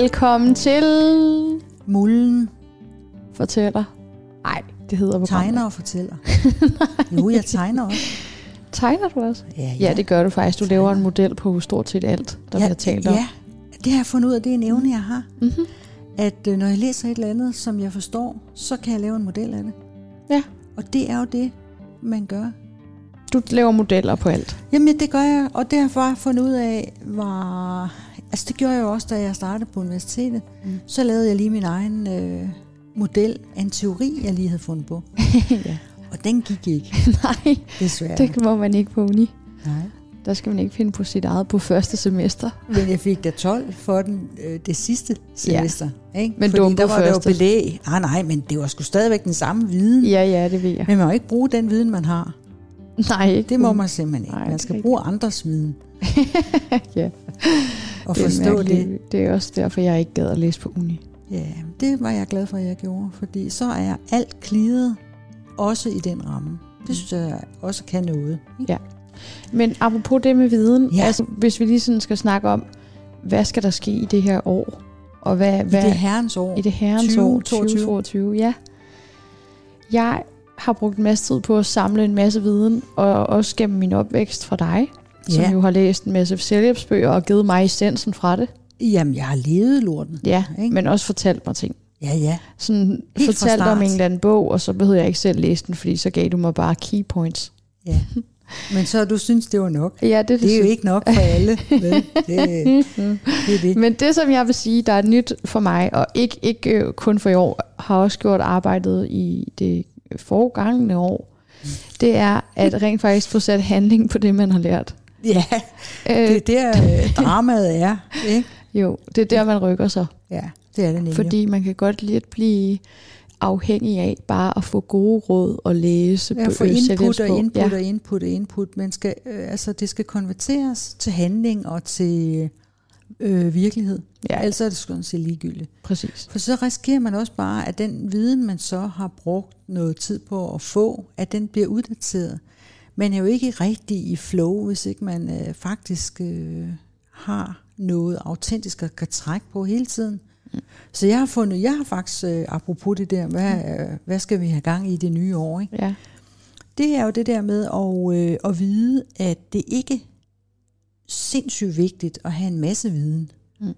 Velkommen til Mullen Fortæller. Nej, det hedder programmet. tegner og fortæller. jo, jeg tegner også. Tegner du også? Ja, Ja, det gør du faktisk. Du Tegner. laver en model på stort set alt, der ja, bliver talt om. Ja, det har jeg fundet ud af, det er en evne, jeg har. Mm-hmm. At øh, når jeg læser et eller andet, som jeg forstår, så kan jeg lave en model af det. Ja. Og det er jo det, man gør. Du laver modeller på alt. Jamen, det gør jeg, og det har jeg bare fundet ud af, var... Altså, det gjorde jeg jo også, da jeg startede på universitetet. Mm. Så lavede jeg lige min egen øh, model af en teori, jeg lige havde fundet på. ja. Og den gik ikke, Nej, desværre. det må man ikke på uni. Nej. Der skal man ikke finde på sit eget på første semester. Men jeg fik da 12 for den øh, det sidste semester. Ja. Ikke? Men Fordi der var der jo første. belæg. Nej, nej, men det var sgu stadigvæk den samme viden. Ja. Ja, ja, det ved jeg. Men man må ikke bruge den viden, man har. Nej, ikke Det må man simpelthen ikke. Nej, man skal bruge andres viden. Ja. Og Det forstå det. Det er også derfor, jeg ikke gad at læse på uni. Ja, det var jeg glad for, at jeg gjorde. Fordi så er alt klidet også i den ramme. Det synes jeg også kan noget. Ikke? Men apropos det med viden, Ja. altså, hvis vi lige sådan skal snakke om, hvad skal der ske i det her år? Og hvad, I hvad, det herrens år. i det herrens 20, år 22. 2022? Ja. Jeg har brugt en masse tid på at samle en masse viden, og også gennem min opvækst fra dig, som Ja. jo har læst en masse selvhjælpsbøger og givet mig essensen fra det. Jamen, jeg har levet lorten. Ja, Ikke? men også fortalt mig ting. Ja, ja. Sådan fra fortalt om en eller anden bog, og så behøvede jeg ikke selv læse den, fordi så gav du mig bare key points. ja. Men så du synes, det var nok. Ja, det, Det er jo ikke nok for alle. Vel? Det, det det. Men det, som jeg vil sige, der er nyt for mig, og ikke, ikke øh, kun for i år, har også gjort arbejdet i det forgangene år, det er at rent faktisk få sat handling på det, man har lært. Ja, Øh, det er der øh, dramaet er. Ikke? jo, det er der, man rykker sig. Ja, det er det nemlig. Fordi man kan godt lidt blive afhængig af bare at få gode råd og læse Ja, få øh, input og input ja. og input og input. Man skal, øh, altså, det skal konverteres til handling og til øh, virkelighed. Ja. Ellers er det sådan set ligegyldigt. præcis. For så risikerer man også bare, at den viden, man så har brugt noget tid på at få, at den bliver uddateret. Man er jo ikke rigtig i flow, hvis ikke man øh, faktisk øh, har noget autentisk at kan trække på hele tiden. Mm. Så jeg har fundet, jeg har faktisk, øh, apropos det der, hvad, øh, hvad skal vi have gang i i det nye år? Ikke? Ja. Det er jo det der med at, øh, at vide, at det ikke sindssygt vigtigt at have en masse viden. Mm.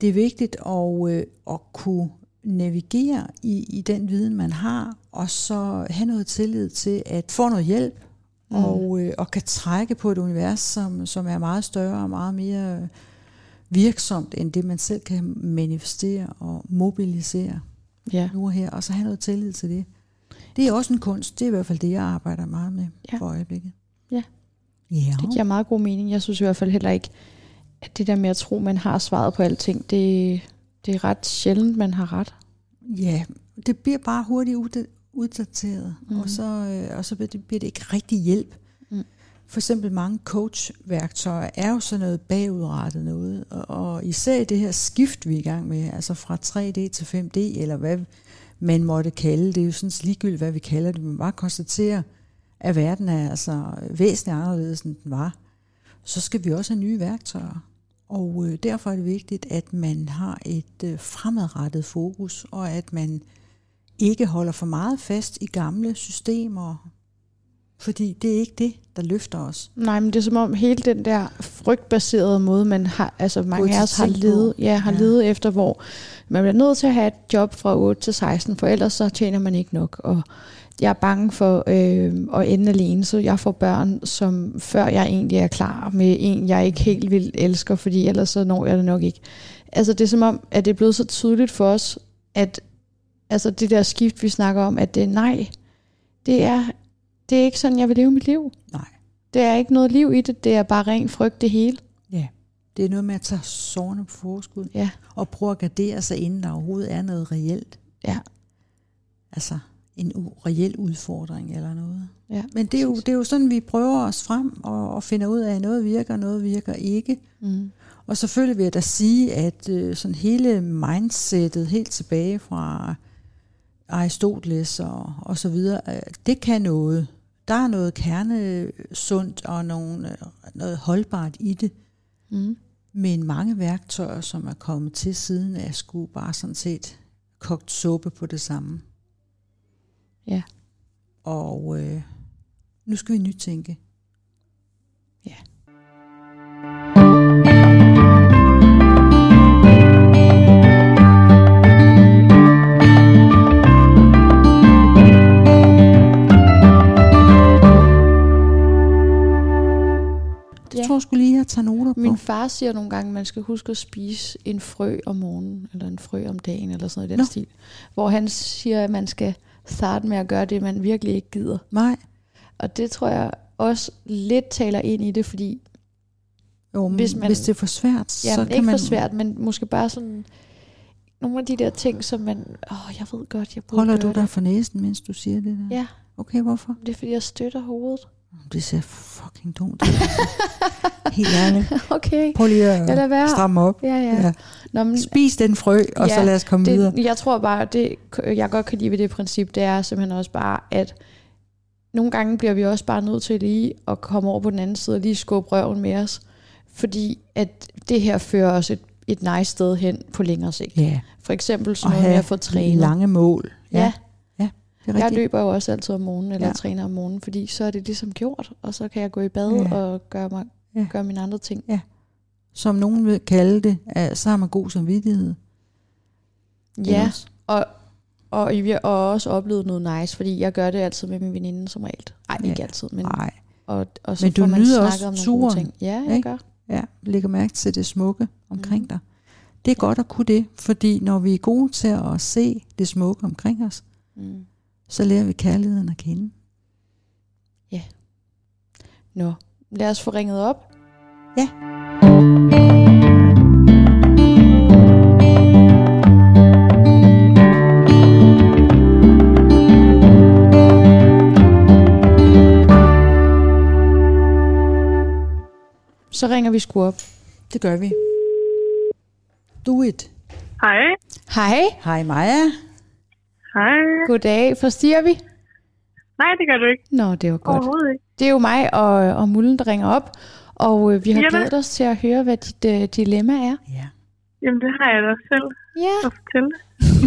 Det er vigtigt at, øh, at kunne navigere i, i den viden, man har, og så have noget tillid til at få noget hjælp, Mm. og, øh, og kan trække på et univers, som, som er meget større og meget mere virksomt, end det man selv kan manifestere og mobilisere ja. nu og her, og så have noget tillid til det. Det er også en kunst. Det er i hvert fald det, jeg arbejder meget med ja. for øjeblikket. Ja. Ja. Det giver meget god mening. Jeg synes i hvert fald heller ikke, at det der med at tro, man har svaret på alting, det, det er ret sjældent, man har ret. ja, det bliver bare hurtigt ud- uddateret, Mhm. mm. og, så, øh, og så bliver det, bliver det ikke rigtig hjælp. Mm. Mm. For eksempel mange coachværktøjer er jo sådan noget bagudrettet noget, og, og især i det her skift, vi er i gang med, altså fra 3D til 5D, eller hvad man måtte kalde det, det er jo sådan ligegyldigt, hvad vi kalder det, men bare konstatere, at verden er altså væsentligt anderledes, end den var, så skal vi også have nye værktøjer. Og øh, derfor er det vigtigt, at man har et øh, fremadrettet fokus, og at man ikke holder for meget fast i gamle systemer, fordi det er ikke det, der løfter os. Nej, men det er som om hele den der frygtbaserede måde, man har, altså mange af os har levet, ja, har Ja. efter, hvor man bliver nødt til at have et job fra 8 til 16, for ellers så tjener man ikke nok. Og jeg er bange for øh, at ende alene, så jeg får børn, som før jeg egentlig er klar med en, jeg ikke helt vil elsker, fordi ellers så når jeg det nok ikke. Altså det er som om, at det er blevet så tydeligt for os, at altså det der skift, vi snakker om, at det er nej, det er, det er ikke sådan, jeg vil leve mit liv. Nej. Det er ikke noget liv i det, det er bare ren frygt det hele. Ja. Det er noget med at tage sårene på forskud, Ja. og prøve at gardere sig, inden der overhovedet er noget reelt. Ja. Altså en reel udfordring eller noget. Ja, Men det er, jo, det er jo sådan, vi prøver os frem og, og finder ud af, at noget virker, noget virker ikke. Mm. Og selvfølgelig vil jeg da sige, at øh, sådan hele mindsetet helt tilbage fra Aristoteles og, og så videre, øh, det kan noget. Der er noget kernesundt og nogle, øh, noget holdbart i det. Mm. Men mange værktøjer, som er kommet til siden, er sgu bare sådan set kogt suppe på det samme. Ja. Og øh, nu skal vi nytænke. Ja. Tror jeg skulle lige, at tage noter på. Min far siger nogle gange, at man skal huske at spise en frø om morgenen, eller en frø om dagen, eller sådan noget i den Nå. stil. Hvor han siger, at man skal starte med at gøre det, man virkelig ikke gider. Nej. Og det tror jeg også lidt taler ind i det, fordi Jo, Hvis man- hvis det er for svært, ja, så kan ikke man... for svært, men måske bare sådan nogle af de der ting, som man, åh, jeg ved godt, jeg burde Holder du dig for næsen, mens du siger det der? Ja, Okay, hvorfor? det er fordi, jeg støtter hovedet. Det ser fucking dumt ud. Helt ærligt. Okay, Prøv lige at være. stramme op. Ja, ja. Ja. Nå, men Spis den frø, og Ja, så lad os komme videre. det, jeg tror bare, det jeg godt kan lide ved det princip, det er simpelthen også bare, at nogle gange bliver vi også bare nødt til lige at komme over på den anden side og lige skubbe røven med os. Fordi at det her fører os et, et nice sted hen på længere sigt. Ja, For eksempel sådan noget med at få trænet. lange mål. Ja, ja det er jeg løber jo også altid om morgenen, eller Ja. ja. træner om morgenen, fordi så er det ligesom gjort, og så kan jeg gå i bad Ja. ja. og gøre, mig, Ja. ja. gøre mine andre ting. Som nogen vil kalde det, er, så har man god samvittighed. Ikke Ja, og, og, I- og også oplevet noget nice, fordi jeg gør det altid med min veninde som regel. Nej, ikke Ja. altid, men Nej, Og, og så Men du får man nyder også om nogle turen, ting. Ja, jeg ikke? gør. ja, lægger mærke til det smukke omkring Mhm. dig. Det er godt at kunne det, fordi når vi er gode til at se det smukke omkring os, Mm. Så lærer vi kærligheden at kende. Nå, lad os få ringet op. Ja. Så ringer vi sgu op. Det gør vi. Do it. Hej. Hej, Hej Maja. Hej. goddag. Forstyrrer vi? Nej, det gør du ikke. Nå, det var godt. Overhovedet ikke. Det er jo mig og, og Mullen, der ringer op. Og øh, vi har Jamen. glædet os til at høre, hvad dit øh, dilemma er. Ja. Jamen, det har jeg da selv Ja. at fortælle.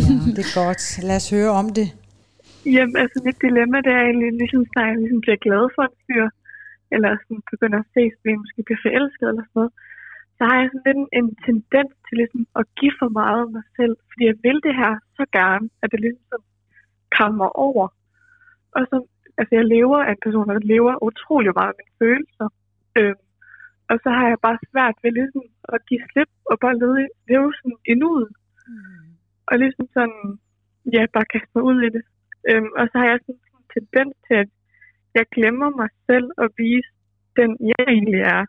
ja, det er godt. Lad os høre om det. Jamen, altså mit dilemma, det er egentlig ligesom, når jeg ligesom bliver glad for en fyr, eller sådan begynder at ses, fordi jeg måske bliver forelsket eller sådan noget, så har jeg sådan lidt en, en tendens til ligesom at give for meget af mig selv, fordi jeg vil det her så gerne, at det ligesom kommer over. Og så, altså jeg lever af en person, der lever utrolig meget af mine følelser. Øhm, og så har jeg bare svært ved ligesom at give slip og bare leve, leve sådan i nuet. Og ligesom sådan, ja, bare kaste mig ud i det. Øhm, og så har jeg sådan en tendens til, at jeg glemmer mig selv og vise den, jeg egentlig er.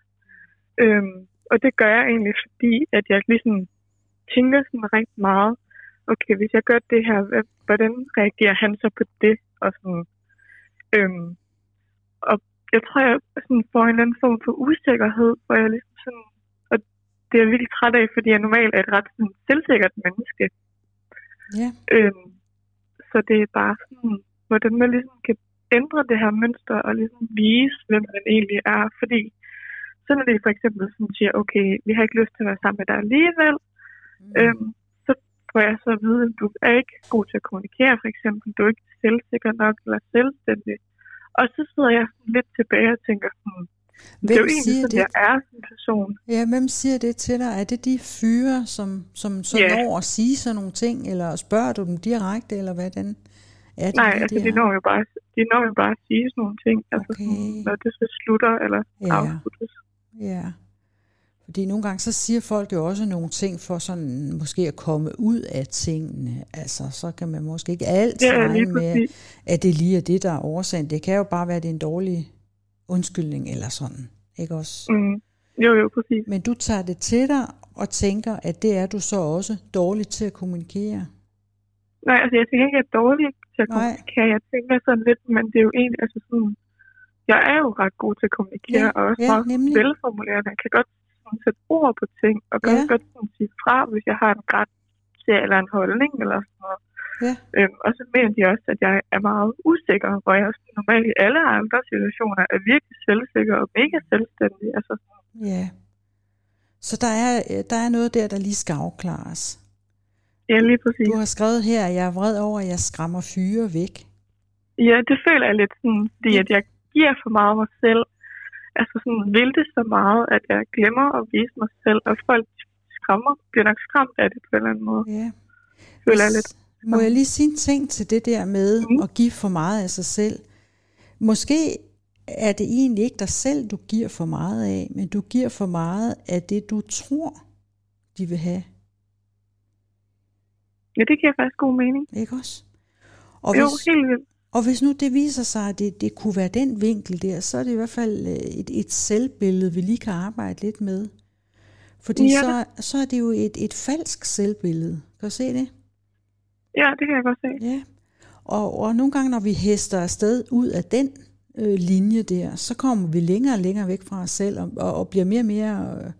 Øhm, og det gør jeg egentlig, fordi at jeg ligesom tænker sådan rigtig meget, okay, hvis jeg gør det her, hvordan reagerer han så på det? Og sådan, øhm, og jeg tror, jeg sådan får en eller anden form for usikkerhed, hvor jeg ligesom sådan, og det er jeg virkelig træt af, fordi jeg normalt er et ret sådan, selvsikkert menneske. Ja. Øhm, så det er bare sådan, hvordan man ligesom kan ændre det her mønster og ligesom vise, hvem man egentlig er. Fordi så når det for eksempel sådan siger, okay, vi har ikke lyst til at være sammen med dig alligevel, mm. øhm, så får jeg så at vide, at du er ikke god til at kommunikere, for eksempel. Du er ikke selvsikker nok eller selvstændig. Og så sidder jeg lidt tilbage og tænker sådan, det er jo Hvem egentlig siger sådan, det? jeg er som person. Ja, hvem siger det til dig? Er det de fyre, som, som så Ja. når at sige sådan nogle ting, eller spørger du dem direkte, eller hvordan er det? Nej, altså det de er? når jo bare, de når jo bare at sige sådan nogle ting, altså Okay. sådan, når det så slutter eller Ja. afsluttes. Ja. Fordi nogle gange så siger folk jo også nogle ting for sådan måske at komme ud af tingene. Altså, så kan man måske ikke altid Ja, regne med, at det lige er det, der er årsagen. Det kan jo bare være, at det er en dårlig undskyldning eller sådan. Ikke også? Mm. Jo, jo, præcis. Men du tager det til dig og tænker, at det er du så også dårlig til at kommunikere. Nej, altså jeg tænker ikke, at jeg er dårlig til at Nej. kommunikere. Jeg tænker sådan lidt, men det er jo egentlig, altså sådan, jeg er jo ret god til at kommunikere, Ja, og også ja, meget nemlig. velformulerende. Jeg kan godt sådan, sætte ord på ting, og kan Ja. godt sådan, sige fra, hvis jeg har en ret til, eller en holdning, eller sådan noget. Ja. Øhm, og så mener de også, at jeg er meget usikker, hvor jeg også normalt i alle andre situationer er virkelig selvsikker og mega selvstændig. Altså, Ja. Så der er, øh, der er noget der, der lige skal afklares. Ja, lige præcis. Du har skrevet her, at jeg er vred over, at jeg skræmmer fyre væk. Ja, det føler jeg lidt sådan, fordi at jeg giver for meget af mig selv. Altså sådan, vil det så meget, at jeg glemmer at vise mig selv, og folk skræmmer, bliver nok skræmt af det på en eller anden måde. Ja. Føler jeg lidt. Må jeg lige sige en ting til det der med Mm. at give for meget af sig selv? Måske er det egentlig ikke dig selv, du giver for meget af, men du giver for meget af det, du tror, de vil have. Ja, det giver faktisk god mening. Ikke også? Og Jo, hvis, helt vildt. Og hvis nu det viser sig, at det, det kunne være den vinkel der, så er det i hvert fald øh, et, et selvbillede, vi lige kan arbejde lidt med. Fordi Ja. så, så er det jo et, et falsk selvbillede. Kan du se det? Ja, det kan jeg godt se. Ja. Og, og nogle gange, når vi hester afsted ud af den øh, linje der, så kommer vi længere og længere væk fra os selv, og, og, og bliver mere og mere øh,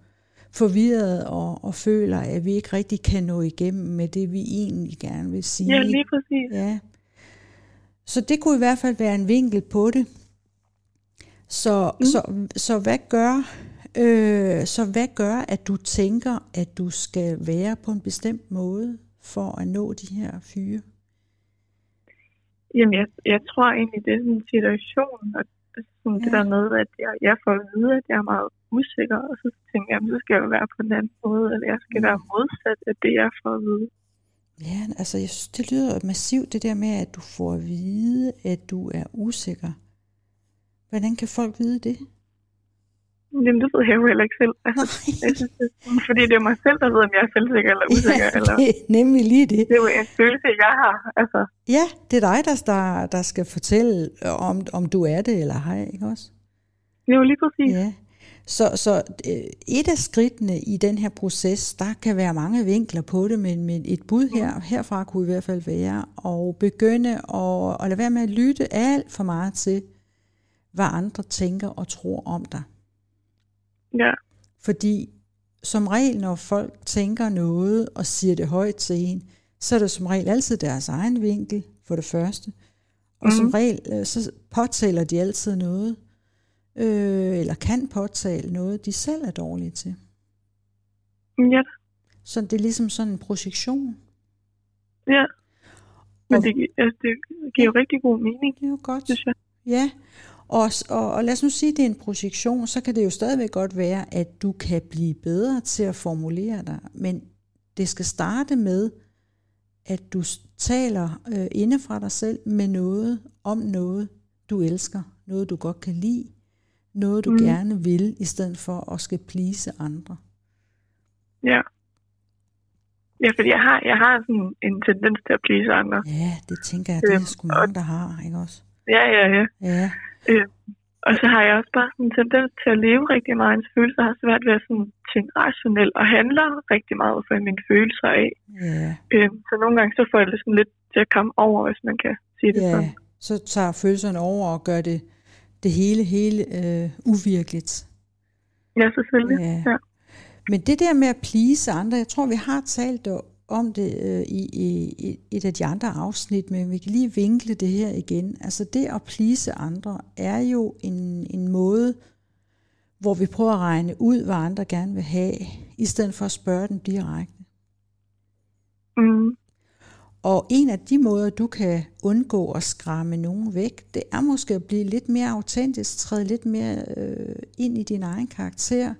forvirret og, og føler, at vi ikke rigtig kan nå igennem med det, vi egentlig gerne vil sige. Ja, lige præcis. Ja. Så det kunne i hvert fald være en vinkel på det. Så, mm. så, så hvad gør øh, så hvad gør, at du tænker, at du skal være på en bestemt måde for at nå de her fyre? Jamen, jeg, jeg tror egentlig, det er sådan en situation, og altså sådan ja. det der med, at jeg, jeg får at vide, at jeg er meget usikker, og så tænker jeg, jamen, så skal jeg være på en anden måde, eller jeg skal Mm. være modsat af det, jeg får at vide. Ja, altså jeg synes, det lyder massivt, det der med, at du får at vide, at du er usikker. Hvordan kan folk vide det? Jamen, det ved jeg jo heller ikke selv. Altså, jeg synes, det, er fordi det er mig selv, der ved, om jeg er selvsikker eller usikker, ja, eller det er nemlig lige det. det er jo en følelse, jeg har. Altså, Ja, det er dig, der, der, der skal fortælle, om, om du er det eller ej, ikke også? det er jo lige præcis. Ja. Så, så øh, et af skridtene i den her proces, der kan være mange vinkler på det, men, men et bud her, herfra kunne i hvert fald være at begynde at, at lade være med at lytte alt for meget til, hvad andre tænker og tror om dig. Ja, Fordi som regel, når folk tænker noget og siger det højt til en, så er det som regel altid deres egen vinkel, for det første. Og mm. som regel, øh, så påtaler de altid noget, øh, eller kan påtale noget, de selv er dårlige til. ja, Så det er ligesom sådan en projektion. ja. Men Og- det, altså, det giver jo rigtig god mening, Det er jo godt. synes jeg. Ja, og, og, og lad os nu sige, at det er en projektion, så kan det jo stadigvæk godt være, at du kan blive bedre til at formulere dig. Men det skal starte med, at du taler øh, inde fra dig selv med noget om noget, du elsker, noget du godt kan lide, noget du mm. Gerne vil, i stedet for at skal please andre. Ja. Ja, fordi jeg har, jeg har sådan en tendens til at please andre. Ja, det tænker jeg, det er Øhm, sgu mange, der har, ikke også? Ja, ja, ja. Ja, Og så har jeg også bare sådan en tendens til at leve rigtig meget af ens følelser. Jeg har svært ved at sådan tænke rationelt og handler rigtig meget for mine følelser af. ja, Øhm, så nogle gange så får jeg det sådan lidt til at komme over, hvis man kan sige det ja. sådan. Så tager følelserne over og gør det, det hele, hele øh, uvirkeligt. Ja, selvfølgelig. Ja. Ja. Men det der med at please andre, jeg tror, vi har talt om det øh, i, i, i et af de andre afsnit, men vi kan lige vinkle det her igen. Altså det at please andre er jo en, en måde, hvor vi prøver at regne ud, hvad andre gerne vil have, i stedet for at spørge dem direkte. Mm, Og en af de måder, du kan undgå at skræmme nogen væk, det er måske at blive lidt mere autentisk, træde lidt mere øh, ind i din egen karakter,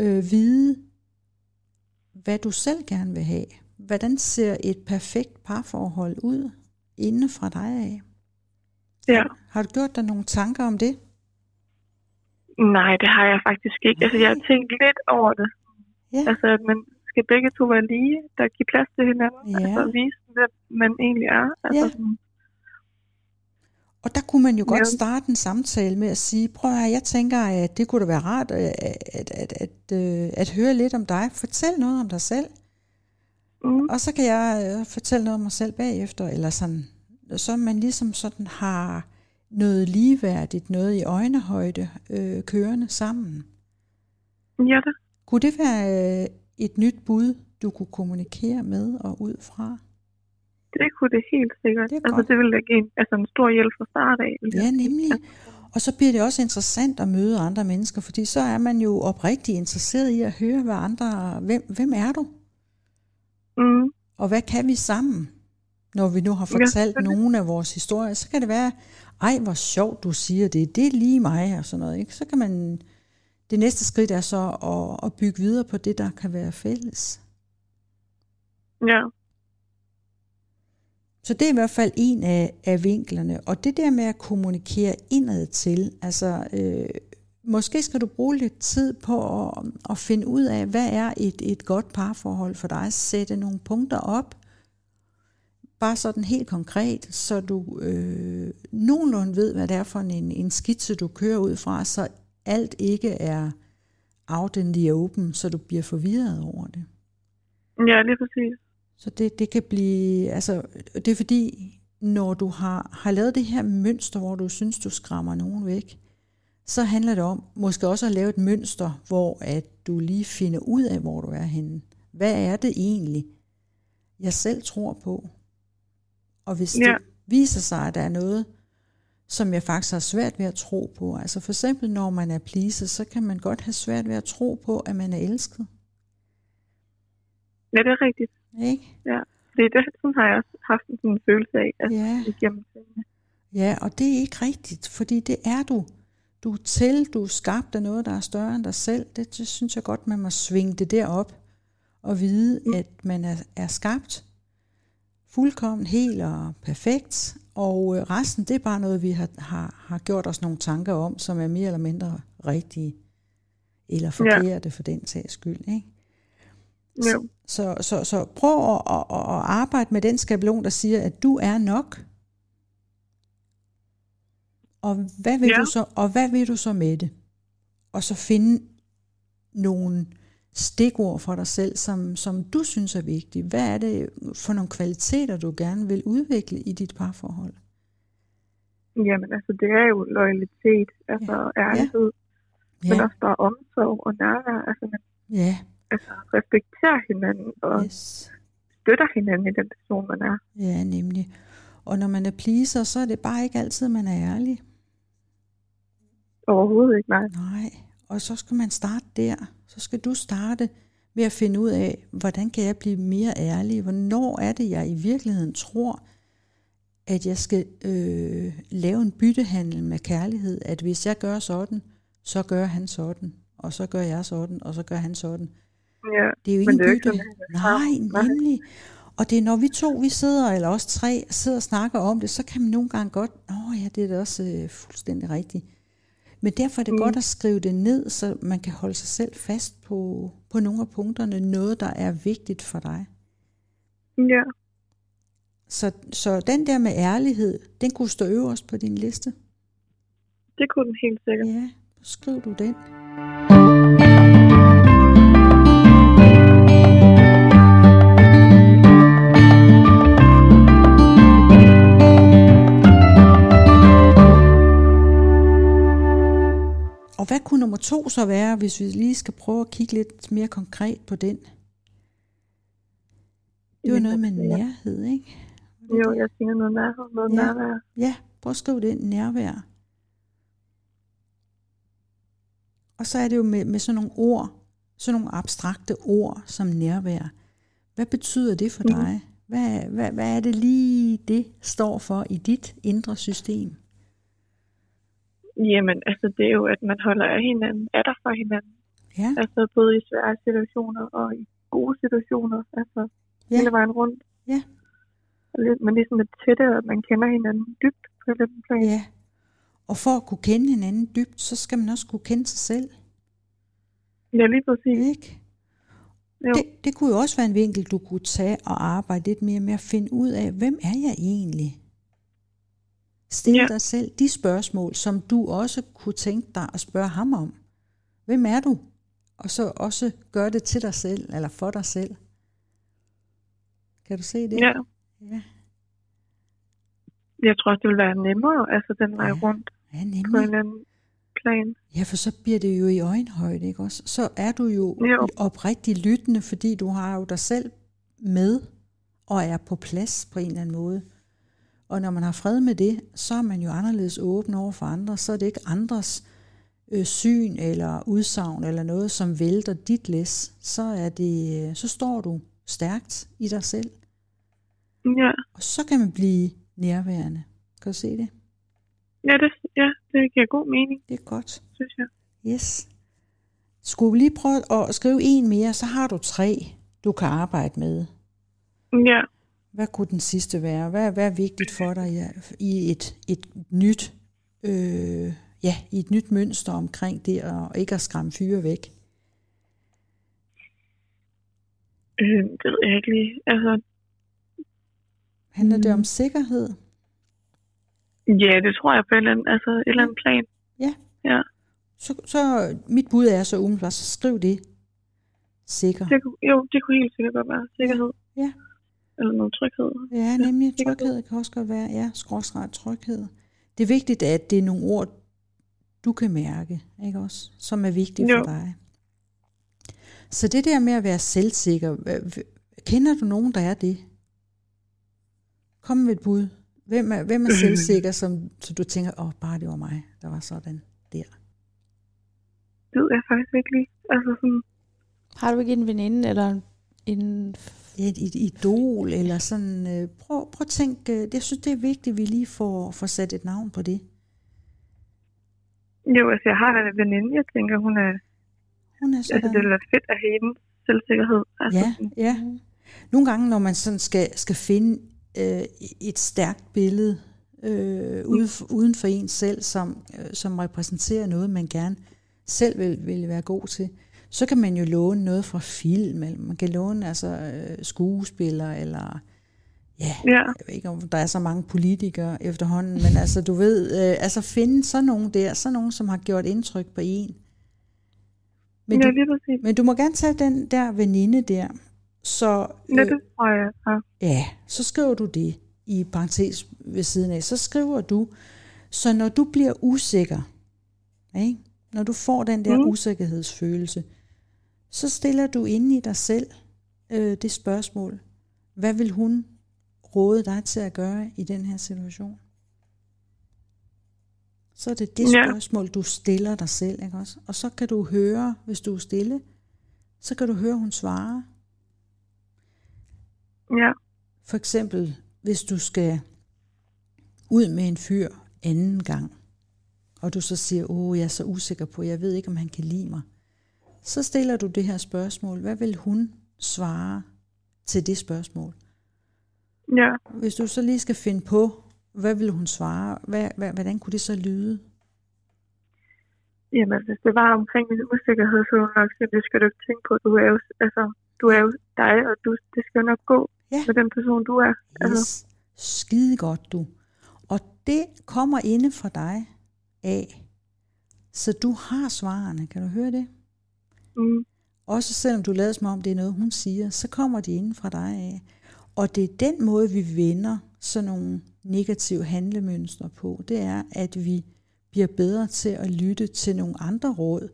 øh, vide, hvad du selv gerne vil have. Hvordan ser et perfekt parforhold ud inden fra dig af? ja. Har du gjort dig nogle tanker om det? Nej, det har jeg faktisk ikke. Altså, jeg har tænkt lidt over det. Ja. Altså, man skal begge to være lige, der giver plads til hinanden. Ja. Altså, vise, hvem man egentlig er. Altså, Ja. sådan, Og der kunne man jo godt Ja. starte en samtale med at sige, prøv at jeg tænker, at det kunne da være rart at, at, at, at, øh, at høre lidt om dig. Fortæl noget om dig selv. mm, Og så kan jeg øh, fortælle noget om mig selv bagefter, eller sådan, så man ligesom sådan har noget ligeværdigt, noget i øjnehøjde øh, kørende sammen. ja, det. Kunne det være øh, et nyt bud, du kunne kommunikere med og ud fra? Det kunne det helt sikkert. Det altså, godt. det ville da give en, altså, en stor hjælp fra start af. Ja, nemlig. Og så bliver det også interessant at møde andre mennesker, fordi så er man jo oprigtigt interesseret i at høre, hvad andre, hvem, hvem er du? Mm. Og hvad kan vi sammen? Når vi nu har fortalt ja, nogle af vores historier, så kan det være, ej hvor sjovt du siger det, det er lige mig og sådan noget. Ikke? Så kan man, det næste skridt er så at, at bygge videre på det, der kan være fælles. Ja. Så det er i hvert fald en af, af vinklerne. Og det der med at kommunikere indad til, altså øh, måske skal du bruge lidt tid på at, at finde ud af, hvad er et, et godt parforhold for dig. Sætte nogle punkter op, bare sådan helt konkret, så du øh, nogenlunde ved, hvad det er for en, en skitse, du kører ud fra, så alt ikke er out in the open, så du bliver forvirret over det. Ja, lige præcis. Så det, det kan blive, altså, det er fordi, når du har, har lavet det her mønster, hvor du synes, du skræmmer nogen væk, så handler det om måske også at lave et mønster, hvor at du lige finder ud af, hvor du er henne. Hvad er det egentlig, jeg selv tror på? Og hvis ja. det viser sig, at der er noget, som jeg faktisk har svært ved at tro på, altså for eksempel når man er pleaser, så kan man godt have svært ved at tro på, at man er elsket. Ja, det er rigtigt. Ikke? Ja, det, det sådan har jeg også haft en sådan følelse af, altså, Ja. igennem. Ja, og det er ikke rigtigt, fordi det er du. Du er til, du er skabt af noget, der er større end dig selv. Det, det synes jeg godt, man må svinge det derop og vide, at man er, er skabt fuldkommen, helt og perfekt. Og øh, resten, det er bare noget, vi har, har, har gjort os nogle tanker om, som er mere eller mindre rigtige. Eller forkerte ja. for den sags skyld. Ikke? Jo. Så, så, så prøv at, at, at arbejde med den skabelon, der siger, at du er nok. Og hvad vil, Ja. du så, og hvad vil du så med det? Og så finde nogle stikord for dig selv, som, som du synes er vigtige. Hvad er det for nogle kvaliteter, du gerne vil udvikle i dit parforhold? Jamen, altså, det er jo loyalitet, altså ja. ærlighed, ja. men også bare omsorg og nærvær. Altså, man ja, altså, respekterer hinanden og yes. støtter hinanden i den person, man er. ja, nemlig. Og når man er pleaser, så er det bare ikke altid, man er ærlig. Overhovedet ikke, nej. Nej, og så skal man starte der. Så skal du starte med at finde ud af, hvordan kan jeg blive mere ærlig? Hvornår er det, jeg i virkeligheden tror, at jeg skal øh, lave en byttehandel med kærlighed? At hvis jeg gør sådan, så gør han sådan, og så gør jeg sådan, og så gør han sådan. Ja. Det er jo ikke en bytte. Nej, nemlig. Og det er når vi to, vi sidder, eller også tre, sidder og snakker om det, så kan man nogle gange godt, åh ja, det er da også øh, fuldstændig rigtigt. Men derfor er det mm. godt at skrive det ned, så man kan holde sig selv fast på, på nogle af punkterne, noget der er vigtigt for dig. Ja, Så, så den der med ærlighed, den kunne stå øverst på din liste. det kunne den helt sikkert. Ja, skriv du den. Kunne nummer to så være, hvis vi lige skal prøve at kigge lidt mere konkret på den? Det var noget med nærhed, ikke? Jo, jeg tænker noget nærhed, noget Ja. nærvær. Ja, prøv at skrive det nærvær. Og så er det jo med, med sådan nogle ord, sådan nogle abstrakte ord som nærvær. Hvad betyder det for Mhm. dig? Hvad, hvad, hvad er det lige, det står for i dit indre system? Jamen, altså, det er jo, at man holder af hinanden, er der for hinanden. Ja, Altså, både i svære situationer og i gode situationer. Altså, Ja. hele vejen rundt. Ja. Men ligesom et tætte, at man kender hinanden dybt på andet plan. ja. Og for at kunne kende hinanden dybt, så skal man også kunne kende sig selv. Ja, lige præcis. Ikke? Jo. Det, det kunne jo også være en vinkel, du kunne tage og arbejde lidt mere med at finde ud af, hvem er jeg egentlig? Stil Ja. dig selv de spørgsmål, som du også kunne tænke dig at spørge ham om. Hvem er du? Og så også gør det til dig selv, eller for dig selv. Kan du se det? Ja. Ja, Jeg tror også, det vil være nemmere, altså den vej Ja. rundt ja på en nemlig. eller anden plan. Ja, for så bliver det jo i øjenhøjde, ikke også? Så er du jo, Jo. oprigtigt lyttende, fordi du har jo dig selv med, og er på plads på en eller anden måde. Og når man har fred med det, så er man jo anderledes åben over for andre. Så er det ikke andres øh, syn eller udsagn eller noget, som vælter dit læs. Så, er det, øh, så står du stærkt i dig selv. Ja. Og så kan man blive nærværende. Kan du se det? Ja, det, ja, det giver god mening, Det er godt. synes jeg. Yes. Skulle vi lige prøve at skrive en mere, så har du tre, du kan arbejde med. Ja. Hvad kunne den sidste være? Hvad, hvad er vigtigt for dig ja, i et, et nyt øh, ja, i et nyt mønster omkring det, og ikke at skræmme fyre væk? Øh, det ved jeg ikke lige. Altså, Handler det Mm. om sikkerhed? ja, det tror jeg på et eller andet, altså et eller andet plan. Ja. Ja. Så, så mit bud er så umiddelbart, så skriv det. Sikker. Det, kunne- jo, det kunne helt sikkert godt være sikkerhed. Ja. Eller noget tryghed. Ja, nemlig tryghed kan også godt være, ja, skråstret tryghed. Det er vigtigt, at det er nogle ord, du kan mærke, ikke også? Som er vigtige Jo. for dig. Så det der med at være selvsikker, kender du nogen, der er det? Kom med et bud. Hvem er, hvem er selvsikker, som, så du tænker, åh, oh, bare det var mig, der var sådan der. Det ved jeg faktisk ikke lige. Altså sådan, Har du ikke en veninde eller en... Et, et idol, eller sådan, øh, prøv, prøv at tænke, øh, jeg synes, det er vigtigt, at vi lige får, får sat et navn på det. jo, altså jeg har en veninde, jeg tænker, hun er, Hun er altså sådan. det er fedt at have hendes selvsikkerhed. Altså, Ja, sådan, ja. Nogle gange, når man sådan skal, skal finde øh, et stærkt billede øh, ude for, uden for en selv, som, øh, som repræsenterer noget, man gerne selv vil, vil være god til, så kan man jo låne noget fra film, eller man kan låne altså, øh, skuespillere, eller ja, ja, jeg ved ikke, om der er så mange politikere efterhånden, men altså, du ved, øh, altså finde sådan nogen der, sådan nogen, som har gjort indtryk på en. Men, ja, du, men du må gerne tage den der veninde der, så, Ja, øh, det tror jeg. Ja. ja, så skriver du det i parentes ved siden af. Så skriver du, så når du bliver usikker, ikke? når du får den der Mm. usikkerhedsfølelse, så stiller du ind i dig selv øh, det spørgsmål, hvad vil hun råde dig til at gøre i den her situation? Så er det det Ja. spørgsmål, du stiller dig selv, ikke også? Og så kan du høre, hvis du er stille, så kan du høre, hun svarer. ja, For eksempel, hvis du skal ud med en fyr anden gang, og du så siger, åh, jeg er så usikker på, jeg ved ikke, om han kan lide mig. Så stiller du det her spørgsmål. Hvad vil hun svare til det spørgsmål? ja. Hvis du så lige skal finde på, hvad vil hun svare? Hvad, hvad, hvordan kunne det så lyde? Jamen, hvis det var omkring min usikkerhed, så ville nok sige, det skal du ikke tænke på. Du er jo, altså, du er jo dig, og du, det skal nok gå Ja. med den person, du er. Altså, Yes. Skide godt, du. Og det kommer inde fra dig af. Så du har svarene. Kan du høre det? Mm, Også selvom du lader som om, det er noget, hun siger, så kommer de inden fra dig af. Og det er den måde, vi vender sådan nogle negative handlemønstre på. Det er, at vi bliver bedre til at lytte til nogle andre råd,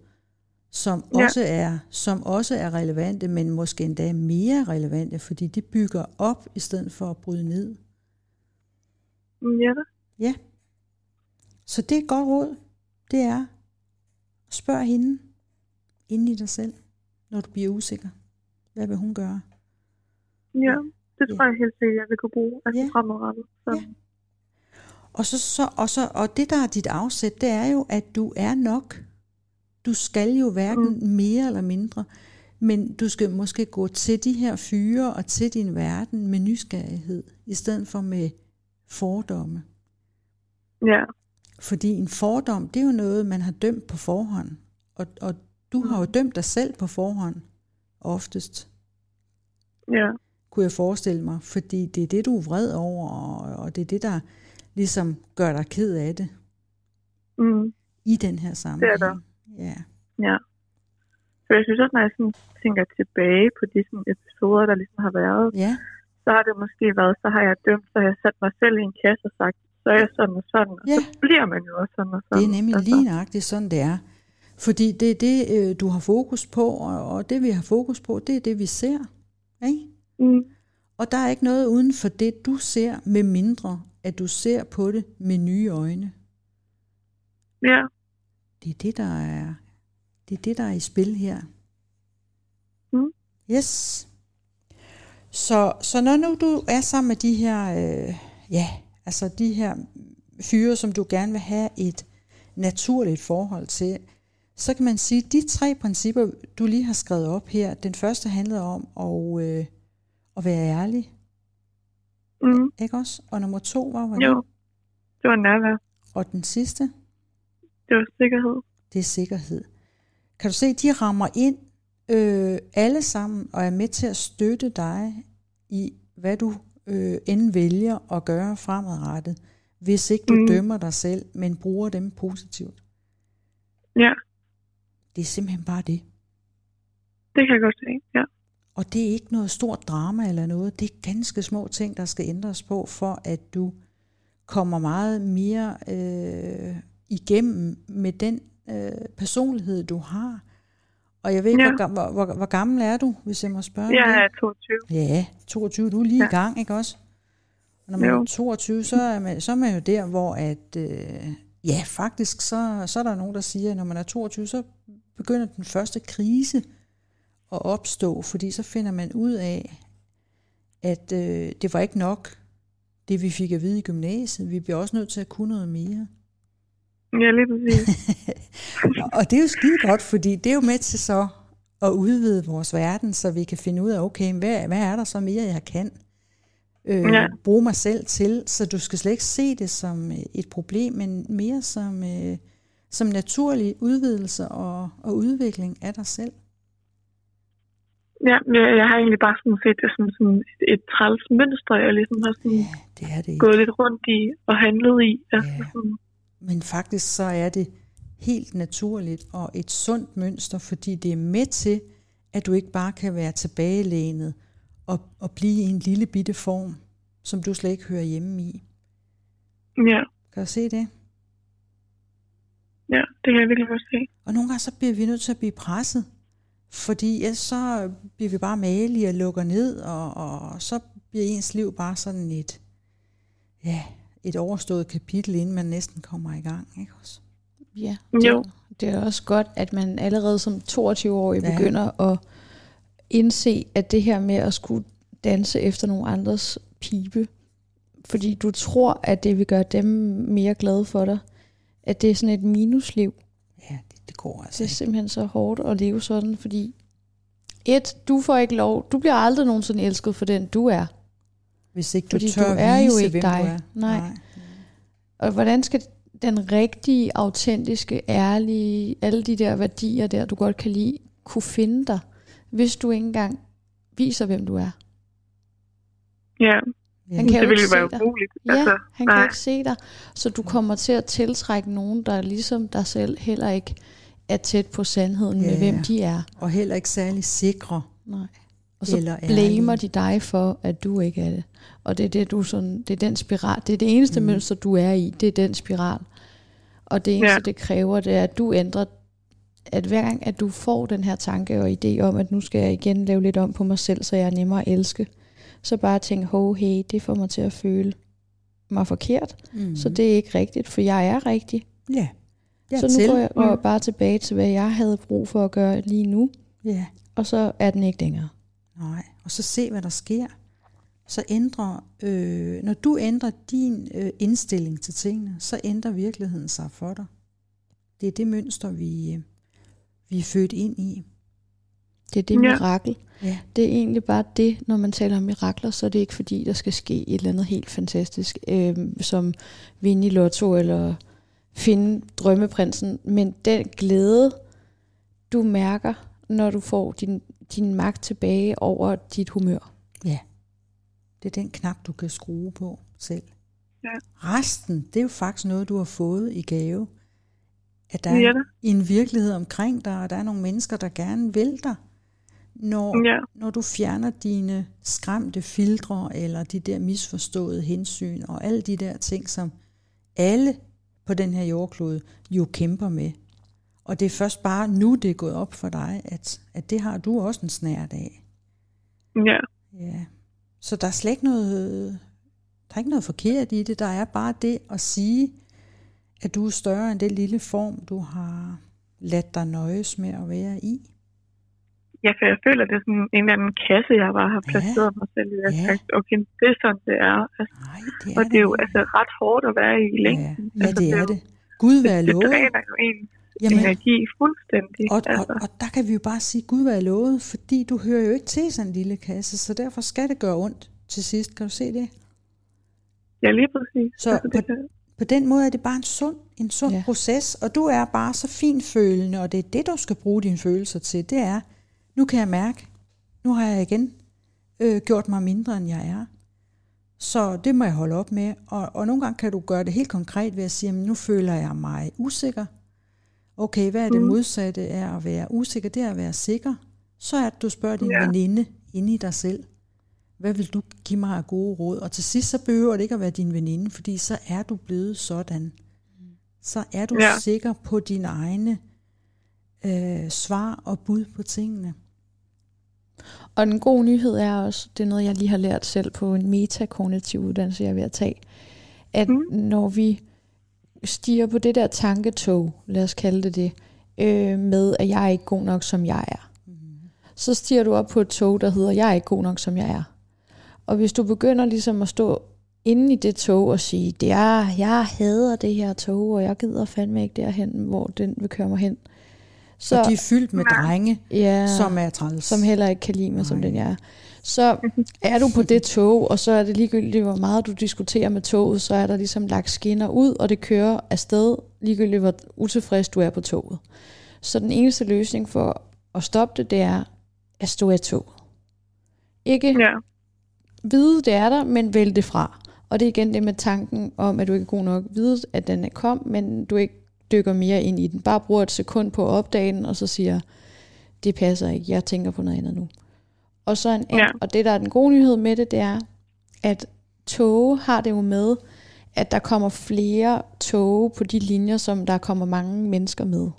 som, Ja. også er, som også er relevante, men måske endda mere relevante, fordi de bygger op i stedet for at bryde ned. ja. Ja. Så det er et godt råd. Det er, spørg hende inde i dig selv, når du bliver usikker. Hvad vil hun gøre? ja. Det Ja. tror jeg helt sikkert, jeg vil kunne bruge altså Ja. fremadrettet. Så. Ja. Og, så, så, og, så, og det, der er dit afsæt, det er jo, at du er nok. Du skal jo hverken mm. mere eller mindre, men du skal måske gå til de her fyre og til din verden med nysgerrighed, i stedet for med fordomme. ja, Fordi en fordom, det er jo noget, man har dømt på forhånd. Og, og du har jo dømt dig selv på forhånd, oftest, ja, kunne jeg forestille mig. Fordi det er det, du er vred over, og, og det er det, der ligesom gør dig ked af det mm, i den her sammenhæng. der. Ja. ja. Så jeg synes også, når jeg sådan tænker tilbage på de sådan episoder, der ligesom har været, ja, så har det måske været, så har jeg dømt, så har jeg sat mig selv i en kasse og sagt, så er jeg sådan og sådan, og Ja. så bliver man jo også sådan og sådan. det er nemlig altså. lige nøjagtigt sådan, det er. Fordi det er det, øh, du har fokus på, og, og det vi har fokus på, det er det, vi ser. Ikke? Mm, Og der er ikke noget uden for det, du ser, med mindre at du ser på det med nye øjne. Ja. Det er det, der er, det er, det, der er i spil her. Mm. Yes. Så, så når nu du er sammen med de her, øh, ja, altså de her fyre, som du gerne vil have et naturligt forhold til, så kan man sige, at de tre principper, du lige har skrevet op her, den første handlede om at, øh, at være ærlig. Mm. Ikke også? Og nummer to var, hvordan? Jo. Det var nærvær. Og den sidste, Det var sikkerhed. det er sikkerhed. Kan du se, de rammer ind øh, alle sammen og er med til at støtte dig i, hvad du øh, end vælger at gøre fremadrettet, hvis ikke du mm. Mm. dømmer dig selv, men bruger dem positivt. Ja, Det er simpelthen bare det. det kan jeg godt se. Ja. Og det er ikke noget stort drama eller noget. Det er ganske små ting, der skal ændres på, for at du kommer meget mere øh, igennem med den øh, personlighed, du har. Og jeg ved ikke, Ja. hvor, hvor, hvor, hvor gammel er du, hvis jeg må spørge? Jeg er 22. Ja, 22. Du er lige. Ja. i gang, ikke også? Og når man Jo. er 22, så er, man, så er man jo der, hvor at, øh, ja, faktisk, så, så er der nogen, der siger, at når man er 22, så begynder den første krise at opstå, fordi så finder man ud af, at øh, det var ikke nok, det vi fik at vide i gymnasiet. Vi bliver også nødt til at kunne noget mere. Ja, lige præcis. Og det er jo skide godt, fordi det er jo med til så at udvide vores verden, så vi kan finde ud af, okay, hvad, hvad er der så mere, jeg kan øh, Ja. bruge mig selv til, så du skal slet ikke se det som øh, et problem, men mere som, øh, som naturlig udvidelse og, og udvikling af dig selv. Ja, men jeg, jeg har egentlig bare sådan set det som sådan et, et træls mønster, jeg ligesom har sådan Ja, det er det ikke. gået lidt rundt i og handlet i. Altså, Ja. sådan, Men faktisk så er det helt naturligt og et sundt mønster, fordi det er med til, at du ikke bare kan være tilbagelænet og, og blive i en lille bitte form, som du slet ikke hører hjemme i. ja, Kan du se det? Ja, det kan jeg virkelig godt se. Og nogle gange så bliver vi nødt til at blive presset, fordi ellers så bliver vi bare malige og lukker ned, og, og så bliver ens liv bare sådan et, ja, et overstået kapitel, inden man næsten kommer i gang. Ikke også? Ja, Jo. det, det er også godt, at man allerede som 22-årig Ja. ja. begynder at indse, at det her med at skulle danse efter nogle andres pibe, fordi du tror, at det vil gøre dem mere glade for dig, at det er sådan et minusliv. Ja, det, det går altså Det er ikke. simpelthen så hårdt at leve sådan, fordi et, du får ikke lov, du bliver aldrig nogensinde elsket for den, du er. Hvis ikke du Fordi tør du er jo ikke hvem dig. du er. Nej. Og hvordan skal den rigtige, autentiske, ærlige, alle de der værdier der, du godt kan lide, kunne finde dig, hvis du ikke engang viser, hvem du er? Ja, Ja, Han kan jo det ikke ville jo se være dig. umuligt. Ja, altså, han kan nej. ikke se dig. Så du kommer til at tiltrække nogen, der ligesom dig selv heller ikke er tæt på sandheden med, Ja. hvem de er. Og heller ikke særlig sikre. Nej. Og så Eller blamer de dig for, at du ikke er det. Og det er, det, du sådan, det er den spiral. Det er det eneste mm. mønster, du er i. Det er den spiral. Og det eneste, Ja. det kræver, det er, at du ændrer, at hver gang, at du får den her tanke og idé om, at nu skal jeg igen lave lidt om på mig selv, så jeg er nemmere at elske, så bare tænk, ho, hey, det får mig til at føle mig forkert. Mm. Så det er ikke rigtigt, for jeg er rigtig. Ja. så nu Dertil. går jeg går Mm. bare tilbage til, hvad jeg havde brug for at gøre lige nu, Ja. og så er den ikke længere. Nej. Og så se, hvad der sker. Så ændrer, øh, når du ændrer din øh, indstilling til tingene, så ændrer virkeligheden sig for dig. Det er det mønster, vi, øh, vi er født ind i. Det er det Ja. mirakel. Ja. Det er egentlig bare det, når man taler om mirakler, så er det ikke fordi, der skal ske et eller andet helt fantastisk, øh, som vinde i lotto eller finde drømmeprinsen. Men den glæde, du mærker, når du får din, din magt tilbage over dit humør. Ja. Det er den knap, du kan skrue på selv. Ja. Resten, det er jo faktisk noget, du har fået i gave. At der Ja er da. en virkelighed omkring dig, og der er nogle mennesker, der gerne vil dig. Når, Ja. når du fjerner dine skræmte filtre, eller de der misforståede hensyn, og alle de der ting, som alle på den her jordklode jo kæmper med. Og det er først bare nu, det er gået op for dig, at, at det har du også en snært af. Ja, Ja. Så der er slet ikke noget, der er ikke noget forkert i det. Der er bare det at sige, at du er større end den lille form, du har ladt dig nøjes med at være i. Ja, for jeg føler, det er sådan en eller anden kasse, jeg bare har placeret ja. mig selv i. Jeg Ja. sagt, okay, det er sådan, det er. Altså, Nej, det er og det er jo altså ret hårdt at være i i ja, længden. ja, altså, det er det. Gud være Det lovet. dræner jo en Jamen, energi fuldstændig. og, altså. og, og der kan vi jo bare sige, Gud være lovet, fordi du hører jo ikke til sådan en lille kasse, så derfor skal det gøre ondt til sidst. Kan du se det? Ja, lige præcis. Så altså, det på- kan, På den måde er det bare en sund, en sund. Ja. proces, og du er bare så finfølende, og det er det, du skal bruge dine følelser til. Det er, nu kan jeg mærke, nu har jeg igen øh, gjort mig mindre, end jeg er. Så det må jeg holde op med. Og, og nogle gange kan du gøre det helt konkret ved at sige, jamen, nu føler jeg mig usikker. Okay, hvad er det Mm. modsatte af at være usikker? Det er at være sikker. Så er det, du spørger din Ja. veninde inde i dig selv. Hvad vil du give mig af gode råd? Og til sidst så behøver det ikke at være din veninde, fordi så er du blevet sådan. Så er du ja. Sikker på dine egne øh, svar og bud på tingene. Og den gode nyhed er også, det er noget, jeg lige har lært selv på en metakognitiv uddannelse, jeg er ved at tage, at mm. når vi stiger på det der tanketog, lad os kalde det det, øh, med, at jeg er ikke god nok, som jeg er, mm. så stiger du op på et tog, der hedder, jeg er ikke god nok, som jeg er. Og hvis du begynder ligesom at stå inde i det tog og sige, det er, jeg hader det her tog, og jeg gider fandme ikke derhen, hvor den vil køre mig hen. Så, og de er fyldt med drenge, ja, som er træls. som heller ikke kan lide mig, som den jeg er. Så er du på det tog, og så er det ligegyldigt, hvor meget du diskuterer med toget, så er der ligesom lagt skinner ud, og det kører afsted, ligegyldigt hvor utilfreds du er på toget. Så den eneste løsning for at stoppe det, det er at stå af toget. Ikke ja. vide, det er der, men vælge det fra. Og det er igen det med tanken om, at du ikke er god nok vide, at den er kom, men du ikke dykker mere ind i den. Bare bruger et sekund på at opdage den, og så siger, det passer ikke, jeg tænker på noget andet nu. Og, så en, Ja. og det, der er den gode nyhed med det, det er, at tog har det jo med, at der kommer flere tog på de linjer, som der kommer mange mennesker med.